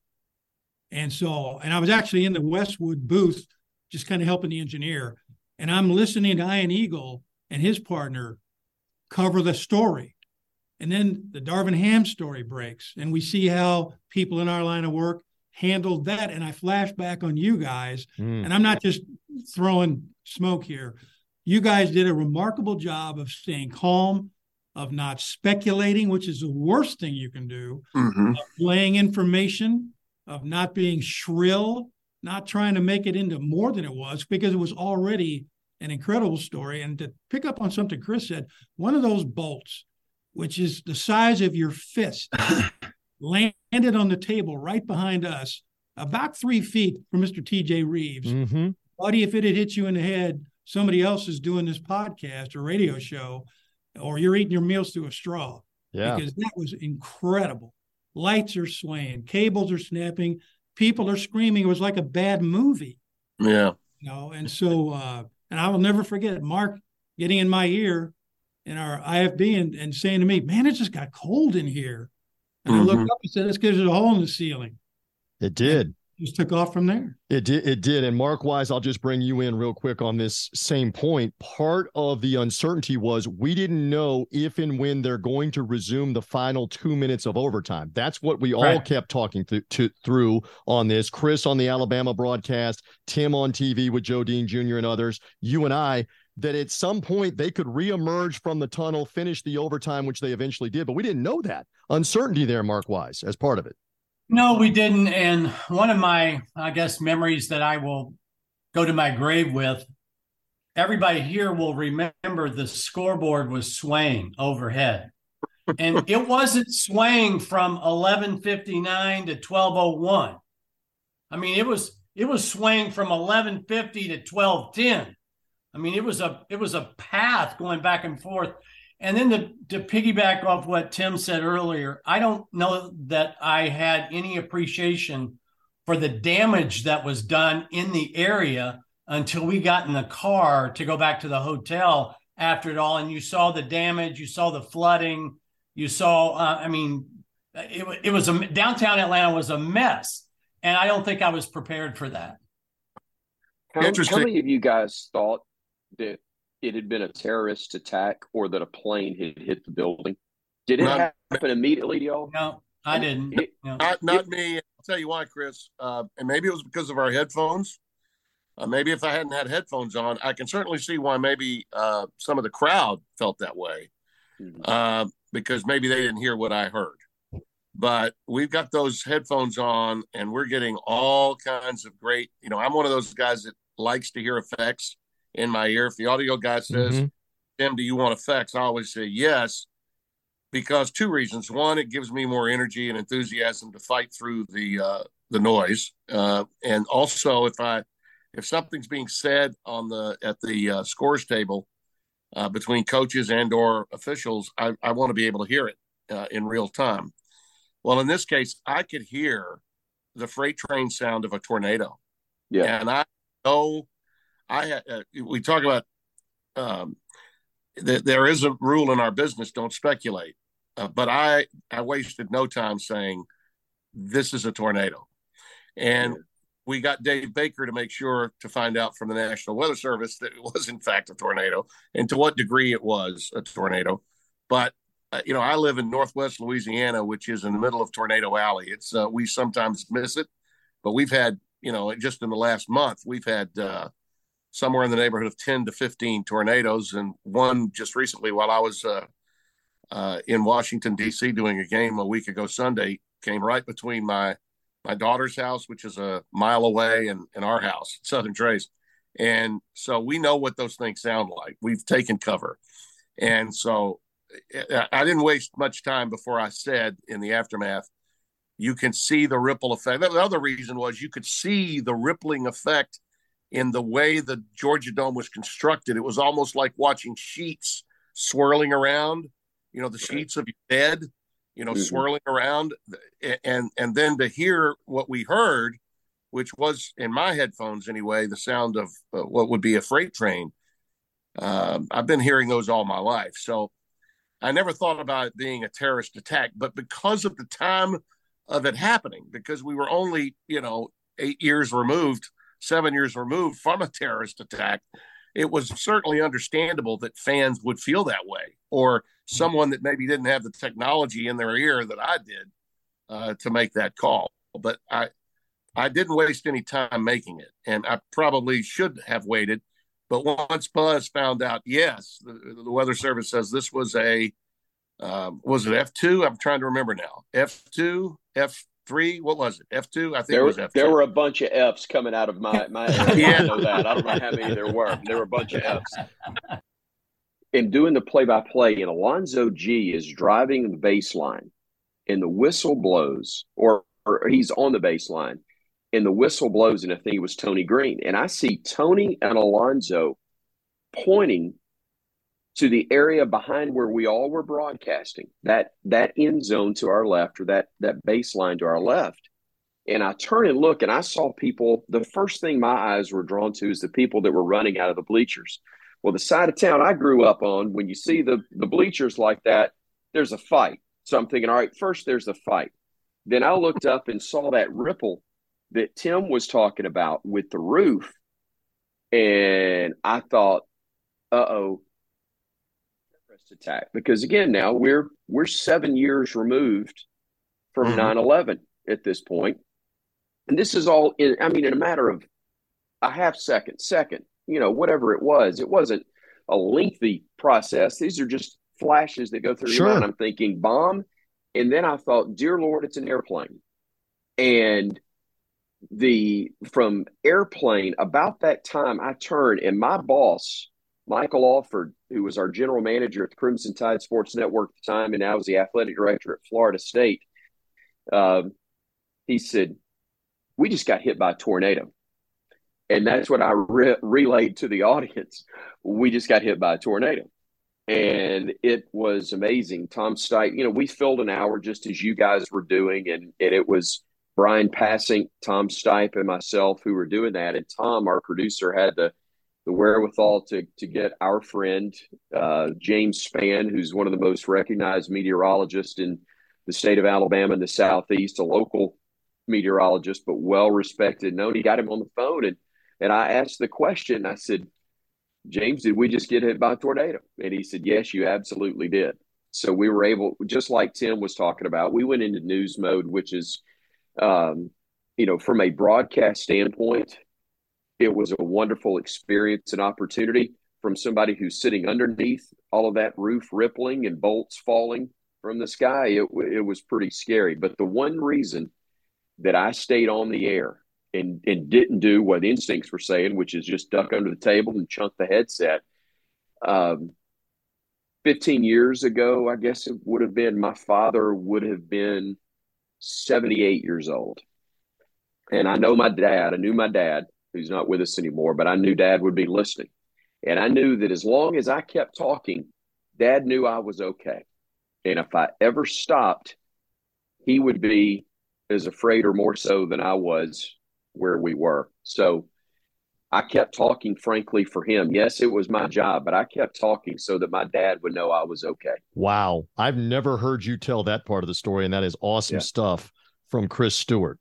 And so, and I was actually in the Westwood booth, just kind of helping the engineer. And I'm listening to Ian Eagle and his partner cover the story. And then the Damar Hamlin story breaks, and we see how people in our line of work handled that. And I flash back on you guys, mm. and I'm not just throwing smoke here. You guys did a remarkable job of staying calm, of not speculating, which is the worst thing you can do, mm-hmm. of laying information, of not being shrill, not trying to make it into more than it was because it was already an incredible story. And to pick up on something Chris said, one of those bolts, which is the size of your fist, landed on the table right behind us, about three feet from Mr. TJ Rives. Mm-hmm. Buddy, if it had hit you in the head, somebody else is doing this podcast or radio show or you're eating your meals through a straw. Yeah. Because that was incredible. Lights are swaying, cables are snapping, people are screaming. It was like a bad movie. Yeah. You know, and so uh, and I will never forget Mark getting in my ear in our IFB and, and saying to me, Man, it just got cold in here. And mm-hmm. I looked mm-hmm. up and said, It's because there's a hole in the ceiling. It did just took off from there. It did. It did. And Mark Wise, I'll just bring you in real quick on this same point. Part of the uncertainty was we didn't know if and when they're going to resume the final two minutes of overtime. That's what we all right. kept talking th- to, through on this. Chris on the Alabama broadcast, Tim on TV with Joe Dean Jr. and others, you and I. That at some point they could reemerge from the tunnel, finish the overtime, which they eventually did, but we didn't know that uncertainty there, Mark Wise, as part of it. No, we didn't. And one of my, I guess, memories that I will go to my grave with, everybody here will remember the scoreboard was swaying overhead. and it wasn't swaying from 1159 to 1201. I mean, it was it was swaying from 1150 to 1210. I mean, it was a it was a path going back and forth. And then to, to piggyback off what Tim said earlier, I don't know that I had any appreciation for the damage that was done in the area until we got in the car to go back to the hotel after it all. And you saw the damage, you saw the flooding, you saw, uh, I mean, it, it was a downtown Atlanta was a mess. And I don't think I was prepared for that. How, how many of you guys thought that it had been a terrorist attack or that a plane had hit the building? Did it not, happen immediately y'all? No, I didn't. It, no. Not, not me. I'll tell you why, Chris. Uh, and maybe it was because of our headphones. Uh, maybe if I hadn't had headphones on, I can certainly see why maybe uh, some of the crowd felt that way mm-hmm. because maybe they didn't hear what I heard. But we've got those headphones on and we're getting all kinds of great, you know, I'm one of those guys that likes to hear effects in my ear. If the audio guy says, mm-hmm. Tim, do you want effects? I always say yes, because two reasons. One, it gives me more energy and enthusiasm to fight through the uh, the noise, uh, and also if I if something's being said on the at the uh, scores table uh, between coaches and or officials, I, I want to be able to hear it uh, in real time. Well, in this case, I could hear the freight train sound of a tornado. Yeah, and I know I uh, we talk about um, that there is a rule in our business: don't speculate. Uh, but I I wasted no time saying this is a tornado, and we got Dave Baker to make sure to find out from the National Weather Service that it was in fact a tornado, and to what degree it was a tornado. But uh, you know, I live in Northwest Louisiana, which is in the middle of Tornado Alley. It's uh, we sometimes miss it, but we've had you know just in the last month we've had uh, somewhere in the neighborhood of 10 to 15 tornadoes. And one just recently, while I was uh, uh, in Washington, D.C., doing a game a week ago Sunday, came right between my my daughter's house, which is a mile away, and, and our house, Southern Trace. And so we know what those things sound like. We've taken cover. And so I didn't waste much time before I said in the aftermath, you can see the ripple effect. The other reason was you could see the rippling effect in the way the Georgia Dome was constructed. It was almost like watching sheets swirling around, you know, the sheets of your bed, you know, mm-hmm. swirling around. And and then to hear what we heard, which was in my headphones anyway, the sound of uh, what would be a freight train. Um, I've been hearing those all my life. So I never thought about it being a terrorist attack, but because of the time of it happening, because we were only, you know, eight years removed seven years removed from a terrorist attack, it was certainly understandable that fans would feel that way, or someone that maybe didn't have the technology in their ear that I did uh, to make that call. But I, I didn't waste any time making it, and I probably should have waited. But once Buzz found out, yes, the, the Weather Service says this was a um, was it F two? I'm trying to remember now. F two, F three. What was it? F two. I think there, it was F. There were a bunch of Fs coming out of my my. yeah. I know that. I don't know how many there were. there were a bunch of Fs. In doing the play by play, and Alonzo Gee is driving the baseline, and the whistle blows, or, or he's on the baseline, and the whistle blows, and I think it was Tony Green, and I see Tony and Alonzo pointing to the area behind where we all were broadcasting that that end zone to our left or that that baseline to our left. And i turn and look and i saw people the first thing my eyes were drawn to is the people that were running out of the bleachers. Well the side of town i grew up on when you see the the bleachers like that there's a fight. So i'm thinking all right first there's a fight. Then i looked up and saw that ripple that tim was talking about with the roof and i thought uh-oh attack. Because again now we're we're seven years removed from mm-hmm. 9-11 at this point. And this is all in i mean in a matter of a half second second you know whatever it was. It wasn't a lengthy process. These are just flashes that go through sure. your mind. I'm thinking bomb. And then i thought dear lord it's an airplane. And the from airplane about that time i turned and my boss Michael Alford, who was our general manager at the Crimson Tide Sports Network at the time, and now is the athletic director at Florida State, uh, he said, "We just got hit by a tornado." And that's what I re- relayed to the audience. We just got hit by a tornado. And it was amazing. Tom Stipe, you know, we filled an hour just as you guys were doing, and, and it was Brian Passing, Tom Stipe, and myself who were doing that. And Tom, our producer, had the the wherewithal to to get our friend uh, James Spann, who's one of the most recognized meteorologists in the state of Alabama in the southeast, a local meteorologist, but well respected, known. He got him on the phone and and I asked the question. I said, James, did we just get hit by a tornado? And he said, Yes, you absolutely did. So we were able, just like Tim was talking about, we went into news mode, which is, um, you know, from a broadcast standpoint, it was a wonderful experience and opportunity from somebody who's sitting underneath all of that roof rippling and bolts falling from the sky. It, it was pretty scary. But the one reason that I stayed on the air and and didn't do what instincts were saying, which is just duck under the table and chunk the headset. Um, 15 years ago, I guess it would have been my father would have been 78 years old. And I know my dad, I knew my dad, who's not with us anymore, but I knew dad would be listening. And I knew that as long as I kept talking, dad knew I was okay. And if I ever stopped, he would be as afraid or more so than I was where we were. So I kept talking, frankly, for him. Yes, it was my job, but I kept talking so that my dad would know I was okay. Wow. I've never heard you tell that part of the story, and that is awesome yeah. stuff from Chris Stewart.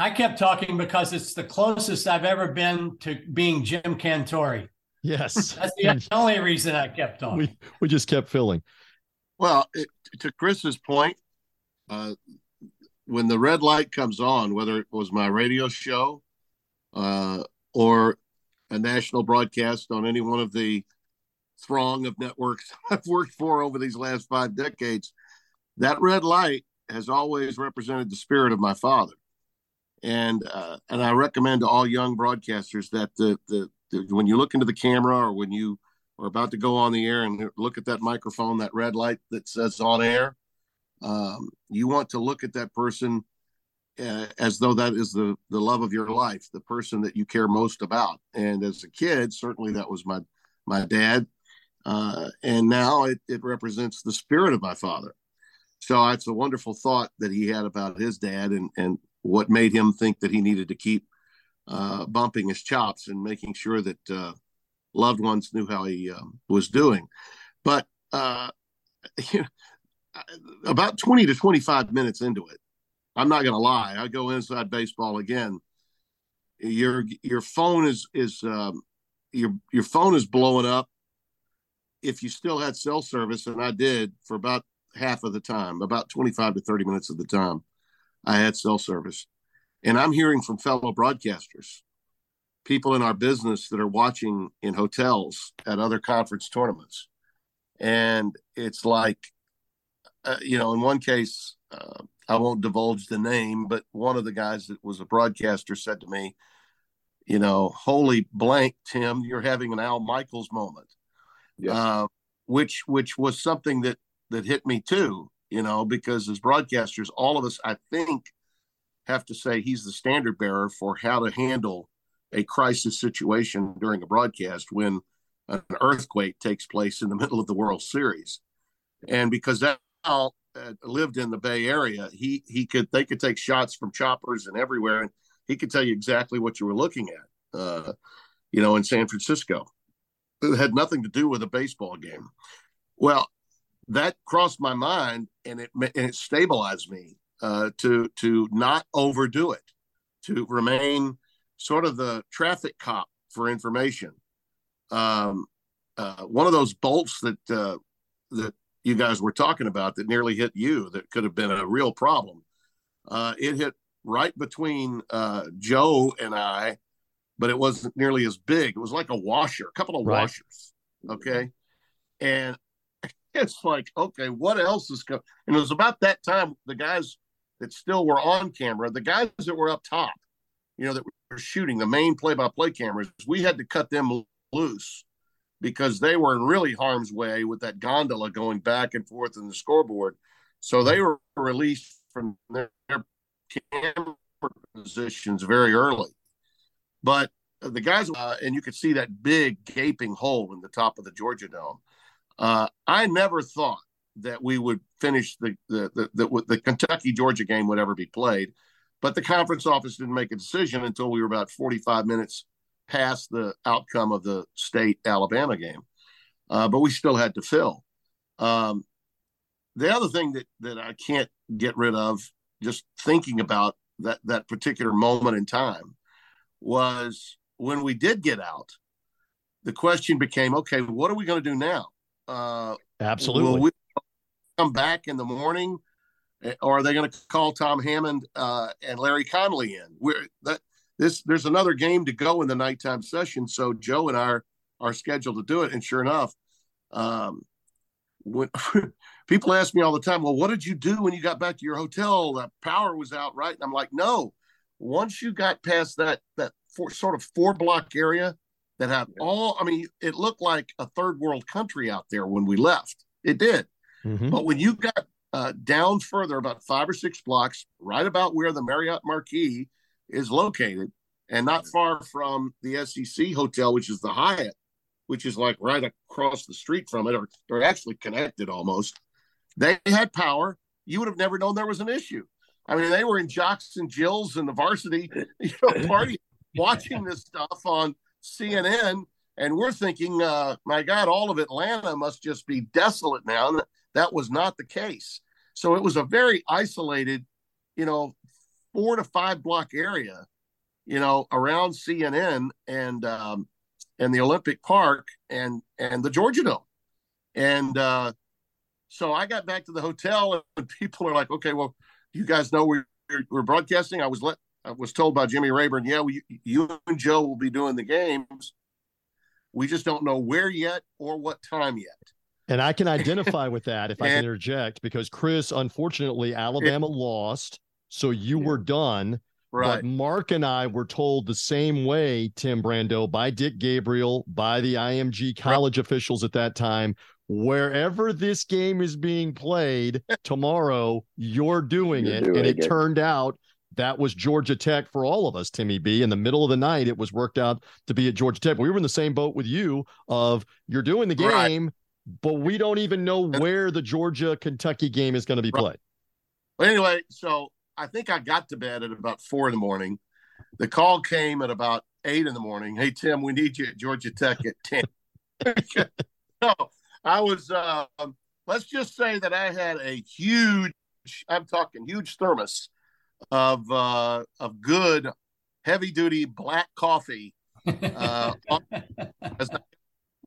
I kept talking because it's the closest I've ever been to being Jim Cantore. Yes. That's the only reason I kept talking. We, we just kept filling. Well, it, to Chris's point, uh, when the red light comes on, whether it was my radio show uh, or a national broadcast on any one of the throng of networks I've worked for over these last five decades, that red light has always represented the spirit of my father. And uh, and I recommend to all young broadcasters that the, the, the when you look into the camera or when you are about to go on the air and look at that microphone, that red light that says on air, um, you want to look at that person uh, as though that is the the love of your life, the person that you care most about. And as a kid, certainly that was my my dad, uh, and now it, it represents the spirit of my father. So it's a wonderful thought that he had about his dad and and what made him think that he needed to keep uh, bumping his chops and making sure that uh, loved ones knew how he um, was doing. But uh, about 20 to 25 minutes into it, I'm not going to lie. I go inside baseball again. Your your phone is is um, your your phone is blowing up. If you still had cell service, and I did for about half of the time, about 25 to 30 minutes of the time, I had cell service, and I'm hearing from fellow broadcasters, people in our business that are watching in hotels at other conference tournaments, and it's like uh, you know, in one case, uh, I won't divulge the name, but one of the guys that was a broadcaster said to me, you know, holy blank, Tim, you're having an Al Michaels moment, yes. uh, which which was something that that hit me too, you know, because as broadcasters, all of us, I think, have to say he's the standard bearer for how to handle a crisis situation during a broadcast when an earthquake takes place in the middle of the World Series, and because that uh, lived in the Bay Area, he he could they could take shots from choppers and everywhere, and he could tell you exactly what you were looking at. Uh, you know, in San Francisco, it had nothing to do with a baseball game. Well, that crossed my mind, and it and it stabilized me uh, to to not overdo it, to remain sort of the traffic cop for information. Um, uh, one of those bolts that uh, that you guys were talking about that nearly hit you that could have been a real problem. Uh, it hit right between uh, Joe and I, but it wasn't nearly as big. It was like a washer, a couple of right. washers. Okay. And it's like, okay, what else is going? And it was about that time the guys that still were on camera, the guys that were up top, you know, that were shooting the main play-by-play cameras, we had to cut them loose because they were in really harm's way with that gondola going back and forth in the scoreboard. So they were released from their camera positions very early. But the guys, uh, and you could see that big gaping hole in the top of the Georgia Dome. Uh, I never thought that we would finish the the, the the the Kentucky Georgia game would ever be played, but the conference office didn't make a decision until we were about 45 minutes past the outcome of the state Alabama game. Uh, but we still had to fill. Um, the other thing that that I can't get rid of, just thinking about that that particular moment in time, was when we did get out. The question became, okay, what are we going to do now? Uh, Absolutely. Will we come back in the morning, eh, or are they going to call Tom Hammond uh, and Larry Conley in? We're that this. There's another game to go in the nighttime session, so Joe and I are, are scheduled to do it. And sure enough, um, when people ask me all the time, well, what did you do when you got back to your hotel? The power was out, right? And I'm like, no. Once you got past that that four, sort of four block area that had all, I mean, it looked like a third world country out there when we left. It did. Mm-hmm. But when you got uh, down further, about five or six blocks, right about where the Marriott Marquis is located, and not far from the SEC hotel, which is the Hyatt, which is like right across the street from it, or they're actually connected almost. They had power. You would have never known there was an issue. I mean, they were in jocks and Jills and the varsity you know, party watching this stuff on CNN, and we're thinking, uh, my God, all of Atlanta must just be desolate now. And that was not the case. So it was a very isolated, you know, four to five block area, you know, around CNN and um, and the Olympic Park and and the Georgia Dome, and uh, so I got back to the hotel and people are like, okay, well, you guys know we're we're broadcasting. I was let I was told by Jimmy Rayburn, yeah, we, you and Joe will be doing the games. We just don't know where yet or what time yet. And I can identify with that if I can interject, because Chris, unfortunately, Alabama it, lost, so you yeah. were done. Right. But Mark and I were told the same way, Tim Brando, by Dick Gabriel, by the IMG college right. officials at that time. Wherever this game is being played tomorrow, you're doing you're it. Doing and it, it turned out that was Georgia Tech for all of us, Timmy B. In the middle of the night, it was worked out to be at Georgia Tech. We were in the same boat with you of you're doing the game, right. but we don't even know where the Georgia Kentucky game is going to be right. played. Well, anyway, so I think I got to bed at about four in the morning. The call came at about eight in the morning. Hey Tim, we need you at Georgia Tech at ten. so I was. Uh, let's just say that I had a huge. I'm talking huge thermos of uh, of good heavy duty black coffee uh,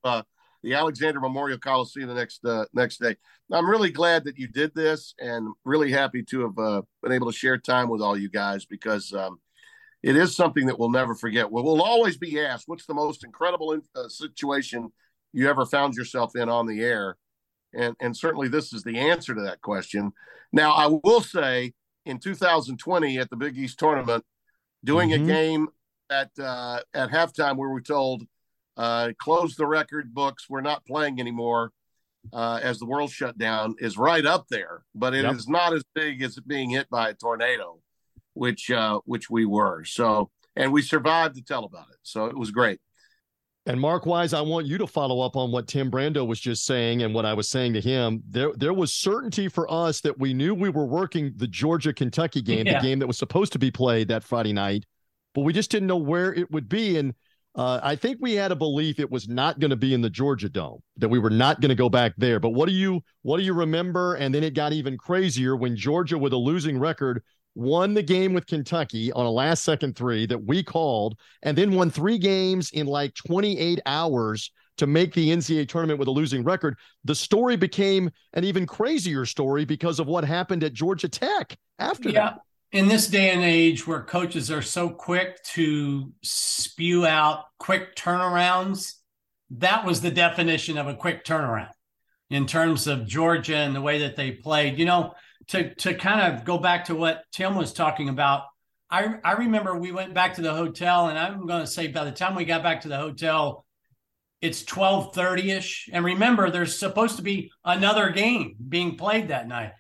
uh, the Alexander Memorial Coliseum the next uh, next day. I'm really glad that you did this, and really happy to have uh, been able to share time with all you guys because um, it is something that we'll never forget. We'll, we'll always be asked, "What's the most incredible in, uh, situation you ever found yourself in on the air?" And and certainly this is the answer to that question. Now, I will say in 2020 at the Big East tournament, doing mm-hmm. a game at uh, at halftime where we told uh, close the record books, we're not playing anymore uh, as the world shut down is right up there, but it yep. is not as big as being hit by a tornado, which uh, which we were. So and we survived to tell about it. So it was great. And Mark Wise, I want you to follow up on what Tim Brando was just saying and what I was saying to him. There, there was certainty for us that we knew we were working the Georgia Kentucky game, yeah. the game that was supposed to be played that Friday night, but we just didn't know where it would be. And uh, I think we had a belief it was not going to be in the Georgia Dome, that we were not going to go back there. But what do you what do you remember? And then it got even crazier when Georgia, with a losing record, won the game with Kentucky on a last second three that we called, and then won three games in like 28 hours to make the NCAA tournament with a losing record. The story became an even crazier story because of what happened at Georgia Tech after yeah. that. In this day and age where coaches are so quick to spew out quick turnarounds, that was the definition of a quick turnaround in terms of Georgia and the way that they played. You know, to to kind of go back to what Tim was talking about, I I remember we went back to the hotel, and I'm going to say by the time we got back to the hotel, it's 12:30ish and remember there's supposed to be another game being played that night.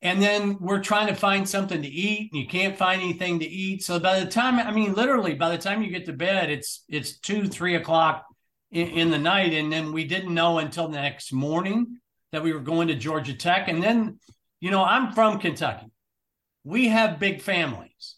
And then we're trying to find something to eat and you can't find anything to eat. So by the time i mean literally by the time you get to bed it's it's two three o'clock in, in the night. And then we didn't know until the next morning that we were going to georgia tech. And then you know i'm from kentucky we have big families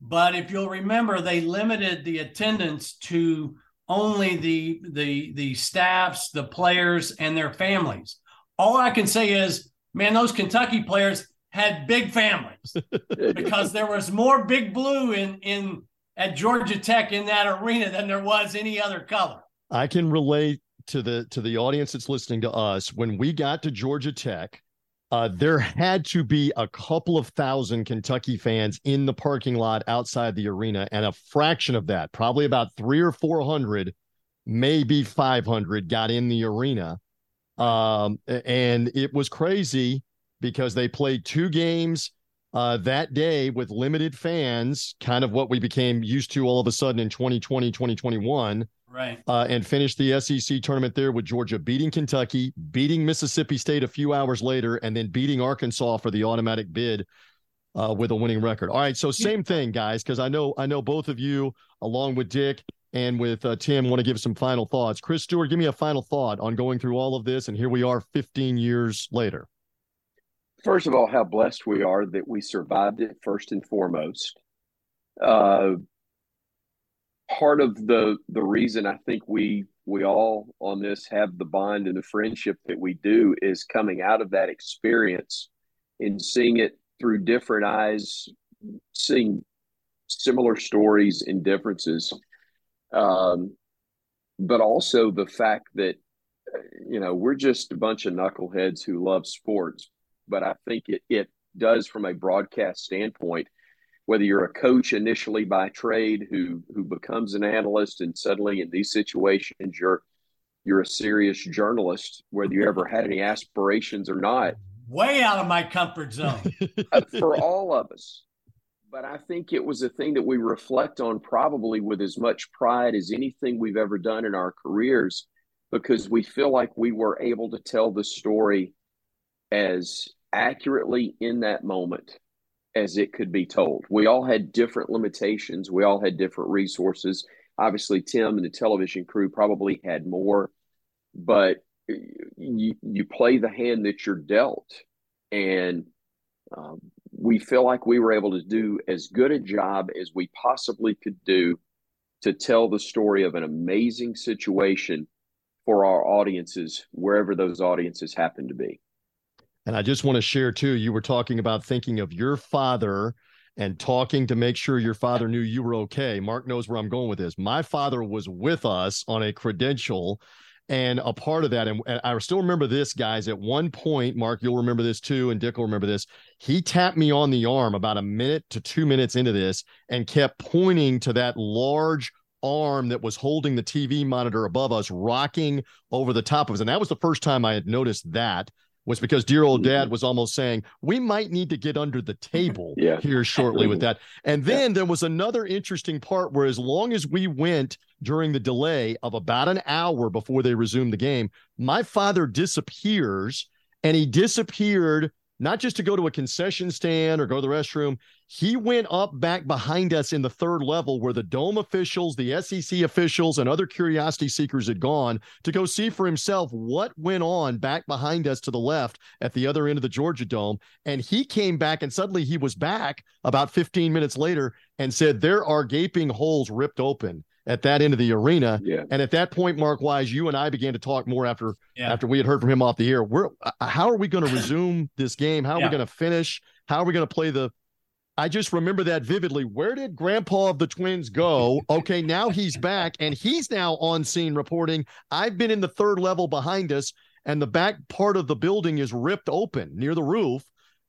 but if you'll remember they limited the attendance to only the the the staffs the players and their families all i can say is man, those Kentucky players had big families because there was more big blue in in at Georgia Tech in that arena than there was any other color. I can relate to the to the audience that's listening to us when we got to Georgia Tech. Uh, there had to be a couple of thousand Kentucky fans in the parking lot outside the arena, and a fraction of that, probably about three or four hundred, maybe five hundred, got in the arena. Um, and it was crazy because they played two games uh, that day with limited fans, kind of what we became used to all of a sudden in 2020, 2021. Right. Uh, and finished the SEC tournament there with Georgia beating Kentucky, beating Mississippi State a few hours later, and then beating Arkansas for the automatic bid uh, with a winning record. All right, so same thing, guys, because I know I know both of you, along with Dick, and with uh, Tim, want to give some final thoughts. Chris Stewart, give me a final thought on going through all of this, and here we are 15 years later. First of all, how blessed we are that we survived it first and foremost. Uh, part of the the reason I think we we all on this have the bond and the friendship that we do is coming out of that experience and seeing it through different eyes, seeing similar stories and differences um, but also the fact that you know we're just a bunch of knuckleheads who love sports. But I think it it does from a broadcast standpoint. Whether you're a coach initially by trade who who becomes an analyst and suddenly in these situations you're you're a serious journalist, whether you ever had any aspirations or not. Way out of my comfort zone. Uh, for all of us, but I think it was a thing that we reflect on probably with as much pride as anything we've ever done in our careers because we feel like we were able to tell the story as accurately in that moment as it could be told. We all had different limitations, we all had different resources. Obviously, Tim and the television crew probably had more, but you, you play the hand that you're dealt. And um, we feel like we were able to do as good a job as we possibly could do to tell the story of an amazing situation for our audiences, wherever those audiences happen to be. And I just want to share too, you were talking about thinking of your father and talking to make sure your father knew you were okay. Mark knows where I'm going with this. My father was with us on a credential and a part of that, and, and, I still remember this, guys. At one point, Mark, you'll remember this too, and Dick will remember this. He tapped me on the arm about a minute to two minutes into this and kept pointing to that large arm that was holding the TV monitor above us, rocking over the top of us. And that was the first time I had noticed that was because dear old dad mm-hmm. was almost saying we might need to get under the table yeah. here shortly with that and then yeah. there was another interesting part where as long as we went during the delay of about an hour before they resumed the game my father disappears and he disappeared not just to go to a concession stand or go to the restroom. He went up back behind us in the third level where the dome officials, the SEC officials, and other curiosity seekers had gone to go see for himself what went on back behind us to the left at the other end of the Georgia Dome. And he came back, and suddenly he was back about 15 minutes later and said, There are gaping holes ripped open at that end of the arena. Yeah. And at that point, Mark Wise, you and I began to talk more after yeah. after we had heard from him off the air. We're uh, how are we going to resume this game? How are yeah. we going to finish? How are we going to play the I just remember that vividly. Where did grandpa of the twins go? Okay, now he's back and he's now on scene reporting. I've been in the third level behind us and the back part of the building is ripped open near the roof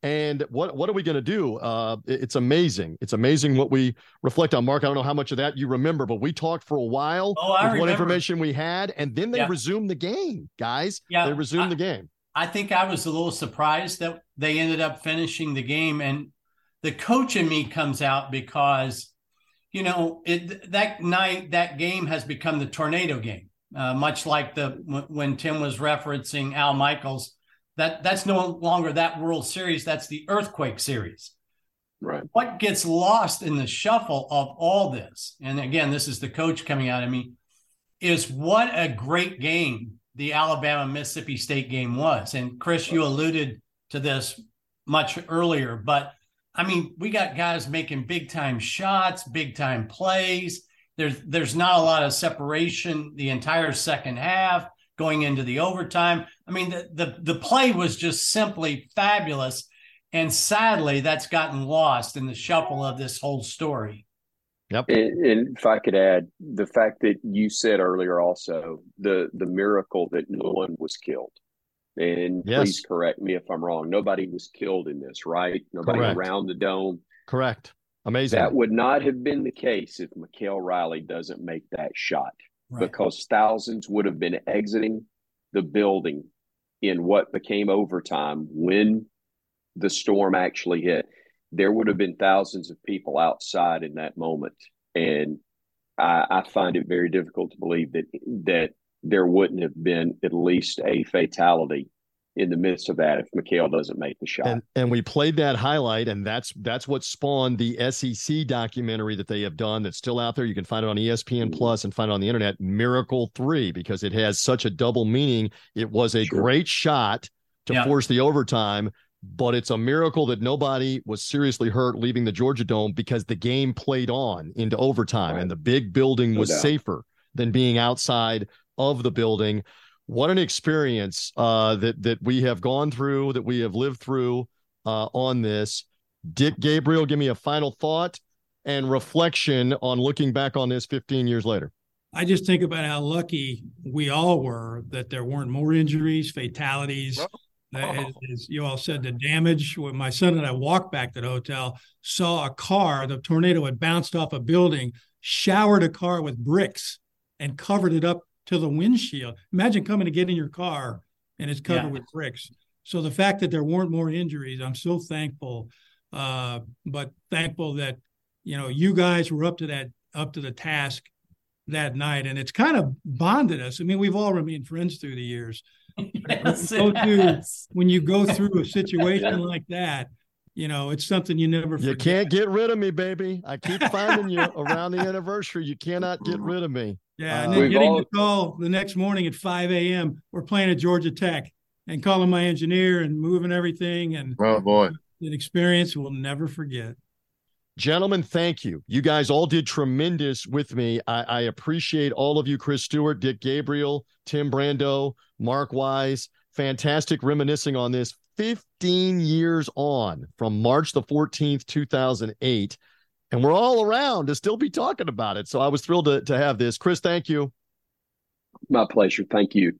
and what what are we going to do? Uh, it's amazing. It's amazing what we reflect on. Mark, I don't know how much of that you remember, but we talked for a while oh, I with remember. what information we had, and then they yeah. resumed the game, guys. Yeah, they resumed I, the game. I think I was a little surprised that they ended up finishing the game, and the coach in me comes out because, you know, it that night that game has become the tornado game. uh, much like the when Tim was referencing Al Michaels. That that's no longer that World Series. That's the Earthquake Series. Right. What gets lost in the shuffle of all this, and again, this is the coach coming out of me, is what a great game the Alabama Mississippi State game was. And Chris, you alluded to this much earlier, but I mean, we got guys making big time shots, big time plays. There's there's not a lot of separation the entire second half going into the overtime. I mean, the the, the play was just simply fabulous. And sadly, that's gotten lost in the shuffle of this whole story. Yep. And, and, if I could add the fact that you said earlier also the the miracle that no one was killed. And yes. please correct me if I'm wrong. Nobody was killed in this, right? Nobody Correct. around the dome. Correct. Amazing. That would not have been the case if Mykal Riley doesn't make that shot right. because thousands would have been exiting the building in what became overtime when the storm actually hit. There would have been thousands of people outside in that moment. And I, I find it very difficult to believe that that there wouldn't have been at least a fatality in the midst of that if Mykal doesn't make the shot. And, and we played that highlight, and that's that's what spawned the SEC documentary that they have done that's still out there. You can find it on ESPN mm-hmm. Plus and find it on the internet. Miracle Three, because it has such a double meaning. It was a sure. great shot to yeah. force the overtime, but it's a miracle that nobody was seriously hurt leaving the Georgia Dome because the game played on into overtime, right. and the big building no was doubt. safer than being outside of the building. What an experience uh, that that we have gone through, that we have lived through uh, on this. Dick Gabriel, give me a final thought and reflection on looking back on this 15 years later. I just think about how lucky we all were that there weren't more injuries, fatalities. As, as, you all said, the damage. When my son and I walked back to the hotel, saw a car, the tornado had bounced off a building, showered a car with bricks, and covered it up to the windshield. Imagine coming to get in your car and it's covered yeah. with bricks. So the fact that there weren't more injuries, I'm so thankful. Uh, but thankful that you know you guys were up to that up to the task that night, and it's kind of bonded us. I mean, we've all remained friends through the years. Yes, when, you through, when you go through a situation like that, you know, it's something you never. Forget. You can't get rid of me, baby. I keep finding you around the anniversary. You cannot get rid of me. Yeah, and uh, then getting all... the call the next morning at 5 a.m. We're playing at Georgia Tech and calling my engineer and moving everything and oh boy, an experience we'll never forget. Gentlemen, thank you. You guys all did tremendous with me. I, I appreciate all of you, Chris Stewart, Dick Gabriel, Tim Brando, Mark Wise. Fantastic reminiscing on this 15 years on from March the 14th, 2008 and we're all around to still be talking about it. So I was thrilled to, to have this. Chris, thank you. My pleasure. Thank you.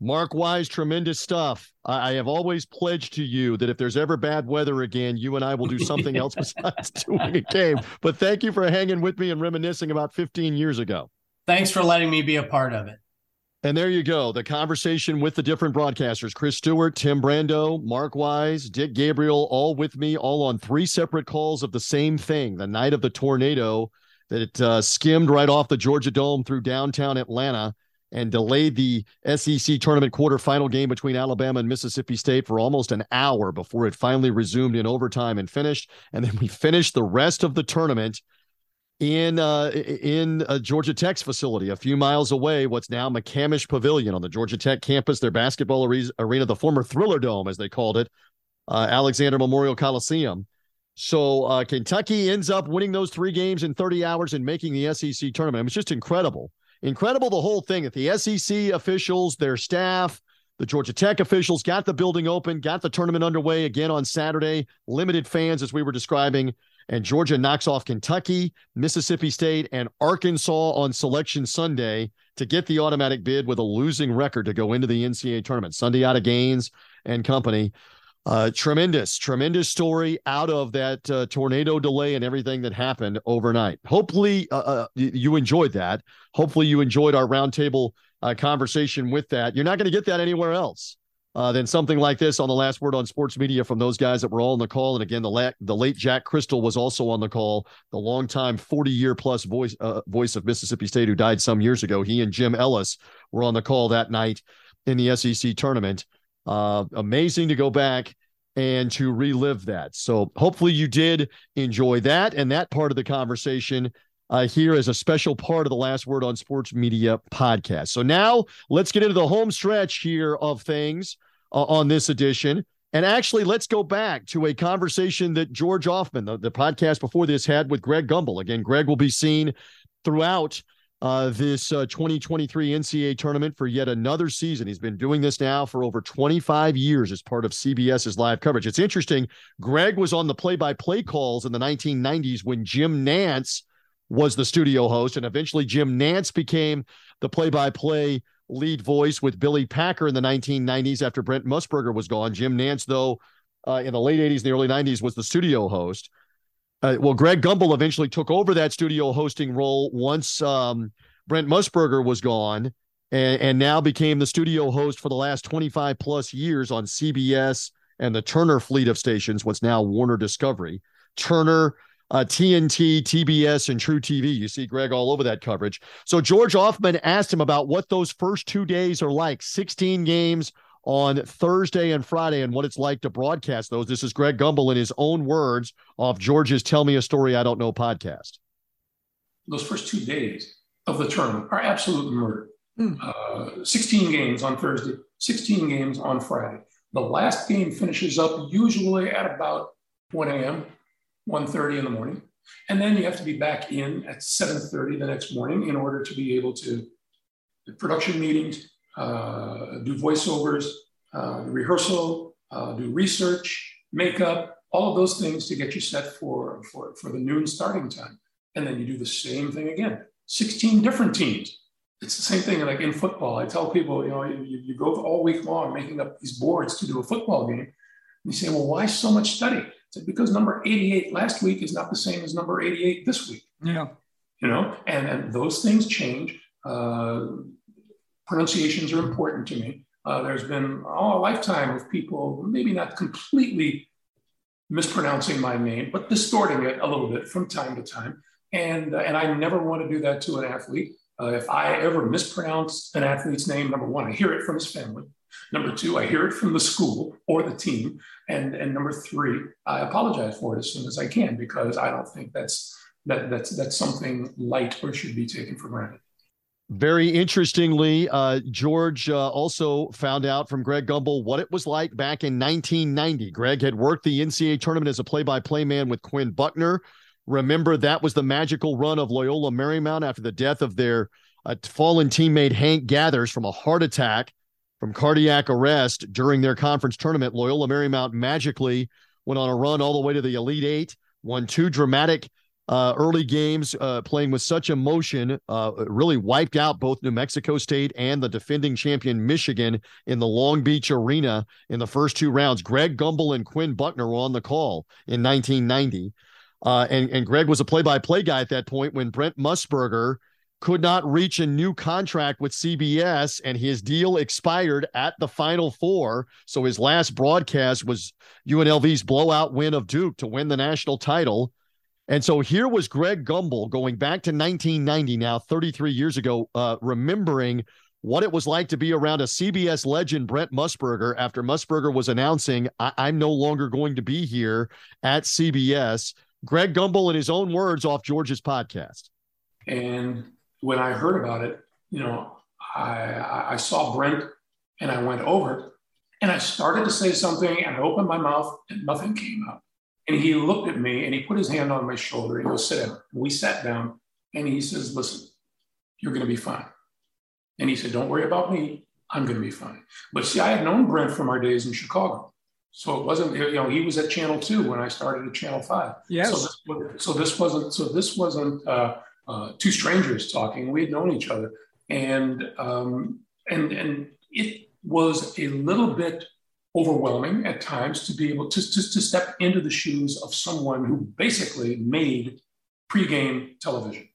Mark Wise, tremendous stuff. I, I have always pledged to you that if there's ever bad weather again, you and I will do something else besides doing a game. But thank you for hanging with me and reminiscing about 15 years ago. Thanks for letting me be a part of it. And there you go. The conversation with the different broadcasters Chris Stewart, Tim Brando, Mark Wise, Dick Gabriel, all with me, all on three separate calls of the same thing the night of the tornado that uh, skimmed right off the Georgia Dome through downtown Atlanta and delayed the SEC tournament quarterfinal game between Alabama and Mississippi State for almost an hour before it finally resumed in overtime and finished. And then we finished the rest of the tournament in uh, in a Georgia Tech's facility, a few miles away, what's now McCamish Pavilion on the Georgia Tech campus, their basketball arena, the former Thriller Dome, as they called it, uh, Alexander Memorial Coliseum. So uh, Kentucky ends up winning those three games in 30 hours and making the SEC tournament. It was just incredible, incredible the whole thing. That the SEC officials, their staff, the Georgia Tech officials got the building open, got the tournament underway again on Saturday. Limited fans, as we were describing and Georgia knocks off Kentucky, Mississippi State, and Arkansas on Selection Sunday to get the automatic bid with a losing record to go into the NCAA tournament. Sundiata Gaines and company. Uh, tremendous, tremendous story out of that uh, tornado delay and everything that happened overnight. Hopefully, uh, uh you enjoyed that. Hopefully, you enjoyed our roundtable uh, conversation with that. You're not going to get that anywhere else. Uh, than something like this on the last word on sports media from those guys that were all on the call. And again, the, la- the late Jack Cristil was also on the call, the longtime 40 year plus voice, uh, voice of Mississippi State who died some years ago. He and Jim Ellis were on the call that night in the SEC tournament. Uh, amazing to go back and to relive that. So hopefully you did enjoy that and that part of the conversation uh, here as a special part of the Last Word on Sports Media podcast. So now let's get into the home stretch here of things uh, on this edition. And actually, let's go back to a conversation that George Ofman, the, the podcast before this, had with Greg Gumbel. Again, Greg will be seen throughout uh, this uh, 2023 NCAA tournament for yet another season. He's been doing this now for over 25 years as part of CBS's live coverage. It's interesting. Greg was on the play by play calls in the 1990s when Jim Nantz was the studio host, and eventually Jim Nantz became the play-by-play lead voice with Billy Packer in the 1990s after Brent Musburger was gone. Jim Nantz, though, uh, in the late 80s and the early 90s, was the studio host. Uh, well, Greg Gumbel eventually took over that studio hosting role once um, Brent Musburger was gone, and, and now became the studio host for the last 25 plus years on CBS and the Turner fleet of stations, what's now Warner Discovery. Turner uh, TNT, TBS, and truTV. You see Greg all over that coverage. So George Ofman asked him about what those first two days are like 16 games on Thursday and Friday and what it's like to broadcast those. This is Greg Gumbel in his own words off George's Tell Me a Story I Don't Know podcast. Those first two days of the tournament are absolute murder. Mm. Uh, 16 games on Thursday, 16 games on Friday. The last game finishes up usually at about 1 a.m. 1.30 in the morning. And then you have to be back in at 7.30 the next morning in order to be able to production meetings, uh, do voiceovers, uh, rehearsal, uh, do research, makeup, all of those things to get you set for, for, for the noon starting time. And then you do the same thing again. 16 different teams. It's the same thing like in football. I tell people, you know, you, you go all week long making up these boards to do a football game. And you say, well, why so much study? Said, because number 88 last week is not the same as number 88 this week. Yeah. You know, and, and those things change. Uh, pronunciations are important to me. Uh, there's been oh, a lifetime of people, maybe not completely mispronouncing my name, but distorting it a little bit from time to time. And, uh, and I never want to do that to an athlete. Uh, if I ever mispronounce an athlete's name, number one, I hear it from his family. Number two, I hear it from the school or the team. And, and number three, I apologize for it as soon as I can because I don't think that's that, that's that's something light or should be taken for granted. Very interestingly, uh, George uh, also found out from Greg Gumbel what it was like back in 1990. Greg had worked the NCAA tournament as a play-by-play man with Quinn Buckner. Remember that was the magical run of Loyola Marymount after the death of their uh, fallen teammate Hank Gathers from a heart attack from cardiac arrest during their conference tournament. Loyola Marymount magically went on a run all the way to the Elite Eight, won two dramatic uh, early games, uh, playing with such emotion, uh, really wiped out both New Mexico State and the defending champion Michigan in the Long Beach Arena in the first two rounds. Greg Gumbel and Quinn Buckner were on the call in 1990. Uh, and, and Greg was a play by play guy at that point when Brent Musburger could not reach a new contract with CBS, and his deal expired at the Final Four. So his last broadcast was UNLV's blowout win of Duke to win the national title. And so here was Greg Gumbel going back to 1990 now, 33 years ago, uh, remembering what it was like to be around a CBS legend, Brent Musburger, after Musburger was announcing, I- I'm no longer going to be here at CBS. Greg Gumbel, in his own words, off George's podcast. And when I heard about it, you know, I, I saw Brent and I went over and I started to say something and I opened my mouth and nothing came out. And he looked at me and he put his hand on my shoulder and he goes, sit down. We sat down and he says, listen, you're going to be fine. And he said, don't worry about me. I'm going to be fine. But see, I had known Brent from our days in Chicago. So it wasn't, you know, he was at Channel Two when I started at Channel Five. Yes. So this, so this wasn't, so this wasn't, uh, uh, two strangers talking. We had known each other, and um, and and it was a little bit overwhelming at times to be able to, to, to step into the shoes of someone who basically made pregame television.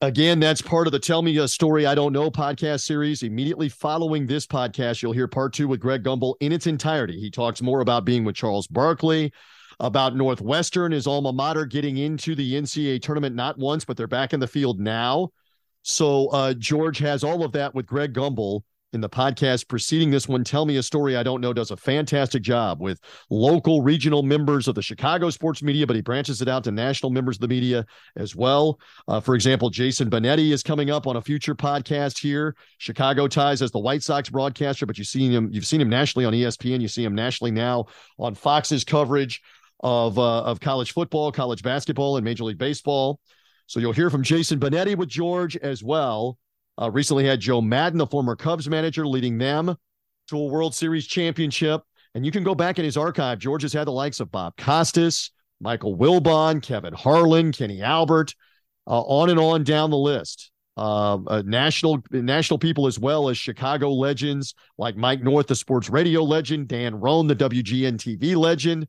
Again, that's part of the Tell Me a Story I Don't Know podcast series. Immediately following this podcast, you'll hear part two with Greg Gumbel in its entirety. He talks more about being with Charles Barkley, about Northwestern, his alma mater, getting into the NCAA tournament not once, but they're back in the field now. So uh, George has all of that with Greg Gumbel in the podcast preceding this one, Tell Me a Story I Don't Know, does a fantastic job with local, regional members of the Chicago sports media, but he branches it out to national members of the media as well. Uh, for example, Jason Benetti is coming up on a future podcast here. Chicago ties as the White Sox broadcaster, but you've seen him, you've seen him nationally on ESPN. You see him nationally now on Fox's coverage of uh, of college football, college basketball, and Major League Baseball. So you'll hear from Jason Benetti with George as well. Uh, recently had Joe Maddon, the former Cubs manager, leading them to a World Series championship. And you can go back in his archive. George has had the likes of Bob Costas, Michael Wilbon, Kevin Harlan, Kenny Albert, uh, on and on down the list. Uh, uh, national national people as well as Chicago legends like Mike North, the sports radio legend, Dan Roan, the WGN TV legend,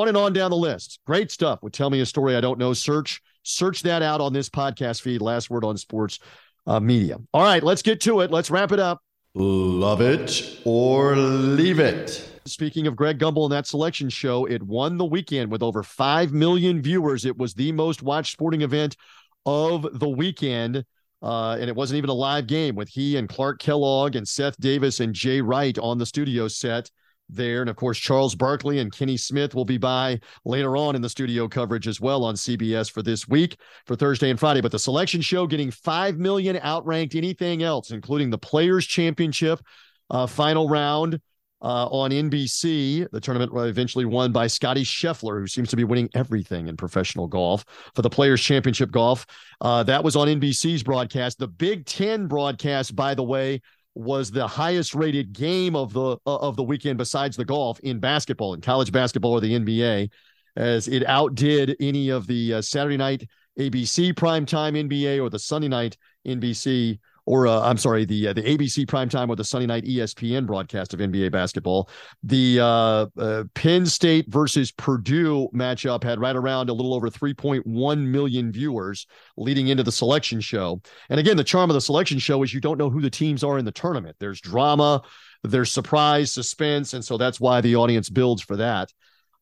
on and on down the list. Great stuff. Would tell me a story I don't know. Search search that out on this podcast feed. Last word on sports uh, media. All right, let's get to it. Let's wrap it up. Love it or leave it. Speaking of Greg Gumbel and that selection show, it won the weekend with over 5 million viewers. It was the most watched sporting event of the weekend. Uh, and it wasn't even a live game with he and Clark Kellogg and Seth Davis and Jay Wright on the studio set there. And of course, Charles Barkley and Kenny Smith will be by later on in the studio coverage as well on CBS for this week for Thursday and Friday. But the selection show getting 5 million outranked anything else, including the Players' Championship uh, final round. Uh, on NBC, the tournament eventually won by Scottie Scheffler, who seems to be winning everything in professional golf for the Players Championship Golf. Uh, that was on NBC's broadcast. The Big Ten broadcast, by the way, was the highest rated game of the uh, of the weekend besides the golf in basketball in college basketball or the NBA as it outdid any of the uh, Saturday night ABC primetime NBA or the Sunday night NBC or uh, I'm sorry, the uh, the ABC primetime or the Sunday night ESPN broadcast of NBA basketball. The uh, uh, Penn State versus Purdue matchup had right around a little over 3.1 million viewers leading into the selection show. And again, the charm of the selection show is you don't know who the teams are in the tournament. There's drama, there's surprise, suspense, and so that's why the audience builds for that.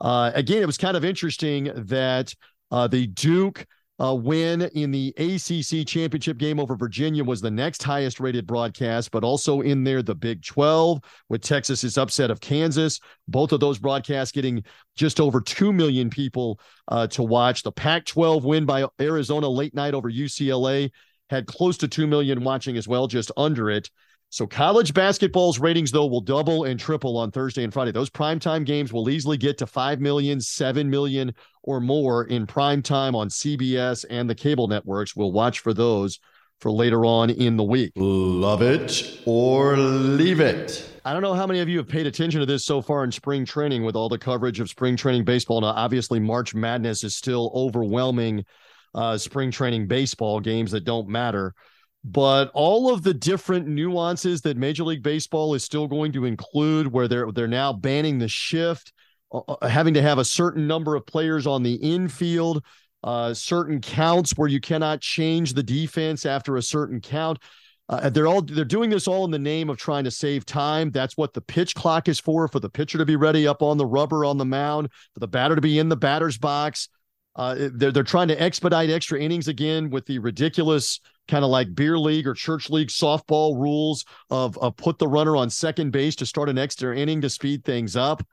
Uh, again, it was kind of interesting that uh, the Duke uh, win in the ACC championship game over Virginia was the next highest rated broadcast, but also in there the Big 12 with Texas's upset of Kansas. Both of those broadcasts getting just over 2 million people uh, to watch. The Pac 12 win by Arizona late night over UCLA had close to 2 million watching as well, just under it. So college basketball's ratings, though, will double and triple on Thursday and Friday. Those primetime games will easily get to 5 million, 7 million or more in prime time on CBS and the cable networks. We'll watch for those for later on in the week. Love it or leave it. I don't know how many of you have paid attention to this so far in spring training with all the coverage of spring training baseball. Now, obviously, March Madness is still overwhelming uh, spring training baseball games that don't matter but all of the different nuances that Major League Baseball is still going to include, where they're they're now banning the shift, uh, uh, having to have a certain number of players on the infield, uh, certain counts where you cannot change the defense after a certain count. Uh, they're all they're doing this all in the name of trying to save time. That's what the pitch clock is for, for the pitcher to be ready up on the rubber on the mound, for the batter to be in the batter's box. Uh, they're they're trying to expedite extra innings again with the ridiculous kind of like beer league or church league softball rules of, of put the runner on second base to start an extra inning to speed things up.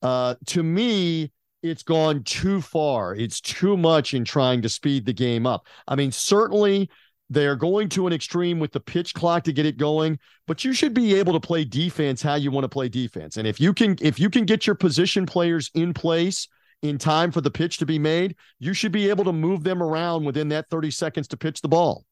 Uh, to me, it's gone too far. It's too much in trying to speed the game up. I mean, certainly they're going to an extreme with the pitch clock to get it going, but you should be able to play defense how you want to play defense. And if you can if you can get your position players in place in time for the pitch to be made, you should be able to move them around within that 30 seconds to pitch the ball.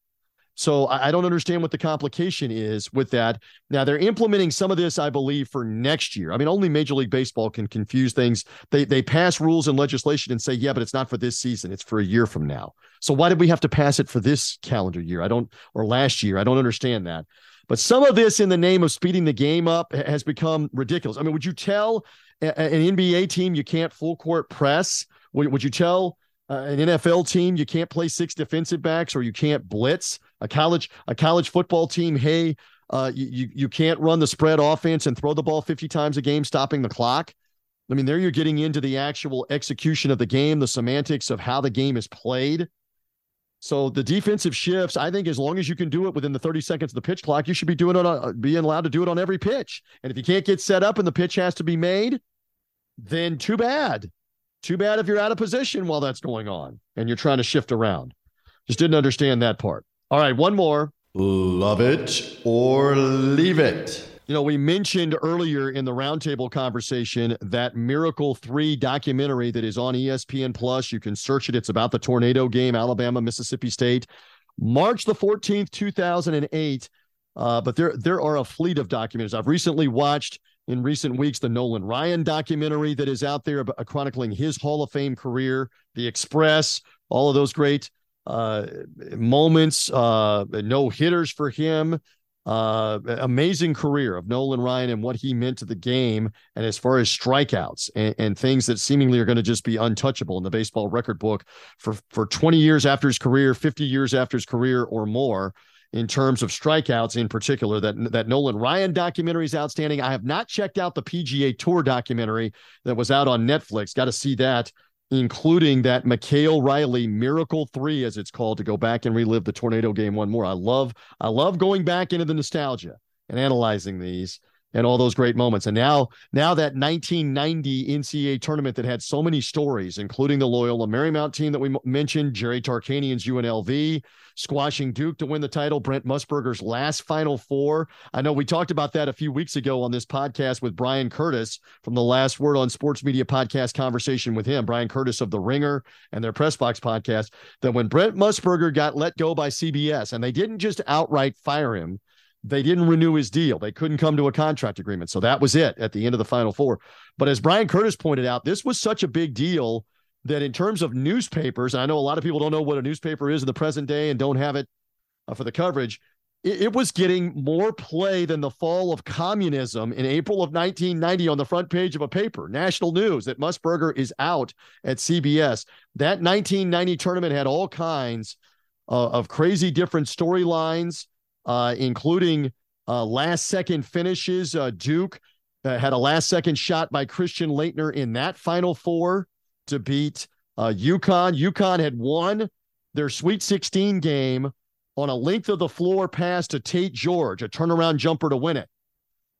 So I don't understand what the complication is with that. Now they're implementing some of this, I believe, for next year. I mean, only Major League Baseball can confuse things. They they pass rules and legislation and say, yeah, but it's not for this season. It's for a year from now. So why did we have to pass it for this calendar year? I don't or last year. I don't understand that. But some of this in the name of speeding the game up has become ridiculous. I mean, would you tell an NBA team you can't full court press? Would, would you tell uh, an NFL team, you can't play six defensive backs or you can't blitz. A college a college football team, hey, uh, you you can't run the spread offense and throw the ball 50 times a game, stopping the clock. I mean, there you're getting into the actual execution of the game, the semantics of how the game is played. So the defensive shifts, I think, as long as you can do it within the 30 seconds of the pitch clock, you should be doing it on being allowed to do it on every pitch. And if you can't get set up and the pitch has to be made, then too bad. Too bad if you're out of position while that's going on and you're trying to shift around. Just didn't understand that part. All right, one more. Love it or leave it. You know, we mentioned earlier in the roundtable conversation that Miracle 3 documentary that is on ESPN Plus. You can search it. It's about the tornado game, Alabama, Mississippi State, March the 14th, 2008. Uh, but there, there are a fleet of documentaries. I've recently watched in recent weeks the Nolan Ryan documentary that is out there chronicling his Hall of Fame career, The Express, all of those great uh, moments, uh, no hitters for him. Uh, amazing career of Nolan Ryan and what he meant to the game, and as far as strikeouts and, and things that seemingly are going to just be untouchable in the baseball record book for for 20 years after his career, 50 years after his career or more in terms of strikeouts in particular. That that Nolan Ryan documentary is outstanding. I have not checked out the PGA Tour documentary that was out on Netflix. Got to see that, including that Mykal Riley Miracle Three, as it's called, to go back and relive the tornado game one more. I love I love going back into the nostalgia and analyzing these and all those great moments. And now, now that 1990 NCAA tournament that had so many stories, including the Loyola Marymount team that we mentioned, Jerry Tarkanian's UNLV, squashing Duke to win the title, Brent Musburger's last Final Four. I know we talked about that a few weeks ago on this podcast with Bryan Curtis from the Last Word on Sports Media podcast conversation with him, Bryan Curtis of The Ringer and their Press Box podcast, that when Brent Musburger got let go by CBS, and they didn't just outright fire him, they didn't renew his deal. They couldn't come to a contract agreement. So that was it at the end of the Final Four. But as Bryan Curtis pointed out, this was such a big deal that in terms of newspapers, I know a lot of people don't know what a newspaper is in the present day and don't have it uh, for the coverage. It, it was getting more play than the fall of communism in April of 1990 on the front page of a paper, national news, that Musburger is out at CBS. That 1990 tournament had all kinds uh, of crazy different storylines uh, including uh, last second finishes. Uh, Duke had a last second shot by Christian Laettner in that Final Four to beat uh, UConn. UConn had won their Sweet 16 game on a length of the floor pass to Tate George, a turnaround jumper to win it.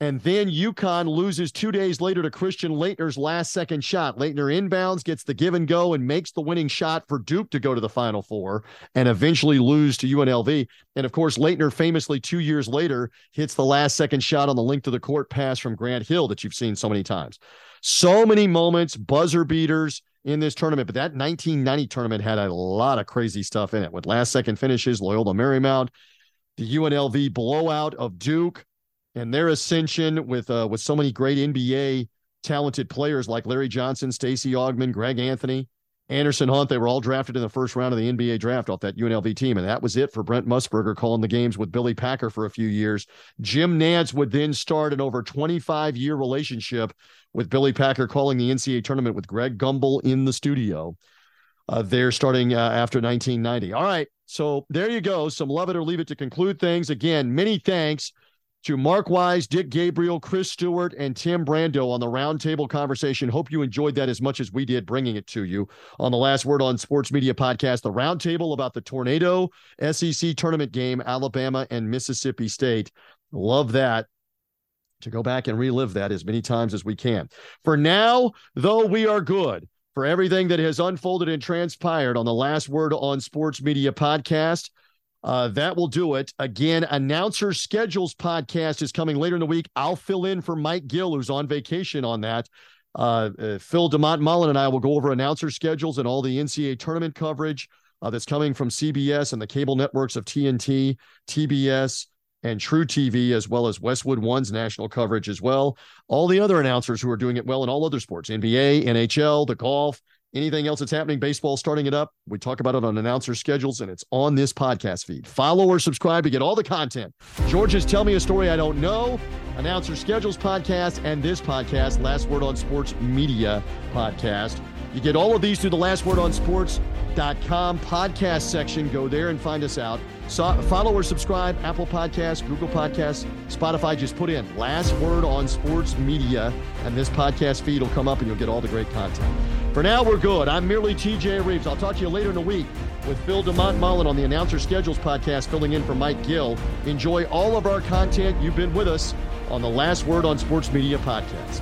And then UConn loses two days later to Christian Laettner's last second shot. Laettner inbounds, gets the give and go, and makes the winning shot for Duke to go to the Final Four and eventually lose to UNLV. And of course, Laettner famously two years later hits the last second shot on the link to the court pass from Grant Hill that you've seen so many times. So many moments, buzzer beaters in this tournament. But that 1990 tournament had a lot of crazy stuff in it with last second finishes, Loyola Marymount, the UNLV blowout of Duke and their ascension with uh, with so many great NBA talented players like Larry Johnson, Stacey Augmon, Greg Anthony, Anderson Hunt. They were all drafted in the first round of the NBA draft off that UNLV team, and that was it for Brent Musburger calling the games with Billy Packer for a few years. Jim Nantz would then start an over 25 year relationship with Billy Packer calling the NCAA tournament with Greg Gumbel in the studio. Uh, they're starting uh, after 1990. All right. So there you go. Some love it or leave it to conclude things. Again, many thanks to Mark Wise, Dick Gabriel, Chris Stewart, and Tim Brando on the roundtable conversation. Hope you enjoyed that as much as we did bringing it to you on the Last Word on Sports Media podcast, the roundtable about the tornado SEC tournament game, Alabama and Mississippi State. Love that. To go back and relive that as many times as we can. For now, though, we are good for everything that has unfolded and transpired on the Last Word on Sports Media podcast. Uh, that will do it. Again, announcer schedules podcast is coming later in the week. I'll fill in for Mike Gill, who's on vacation on that. Uh, uh, Phil DeMont Mullen and I will go over announcer schedules and all the NCAA tournament coverage uh, that's coming from CBS and the cable networks of TNT, TBS, and truTV, as well as Westwood One's national coverage as well. All the other announcers who are doing it well in all other sports NBA, NHL, the golf, anything else that's happening, baseball starting it up. We talk about it on announcer schedules, and it's on this podcast feed. Follow or subscribe to get all the content. George's Tell Me a Story I Don't Know, announcer schedules podcast, and this podcast, Last Word on Sports Media podcast. You get all of these through the Last Word on Sports.com podcast section. Go there and find us out. So, follow or subscribe Apple Podcasts, Google Podcasts, Spotify. Just put in Last Word on Sports Media, and this podcast feed will come up and you'll get all the great content. For now, we're good. I'm merely TJ Rives. I'll talk to you later in the week with Phil DeMont Mullen on the Announcer Schedules podcast, filling in for Mike Gill. Enjoy all of our content. You've been with us on the Last Word on Sports Media podcast.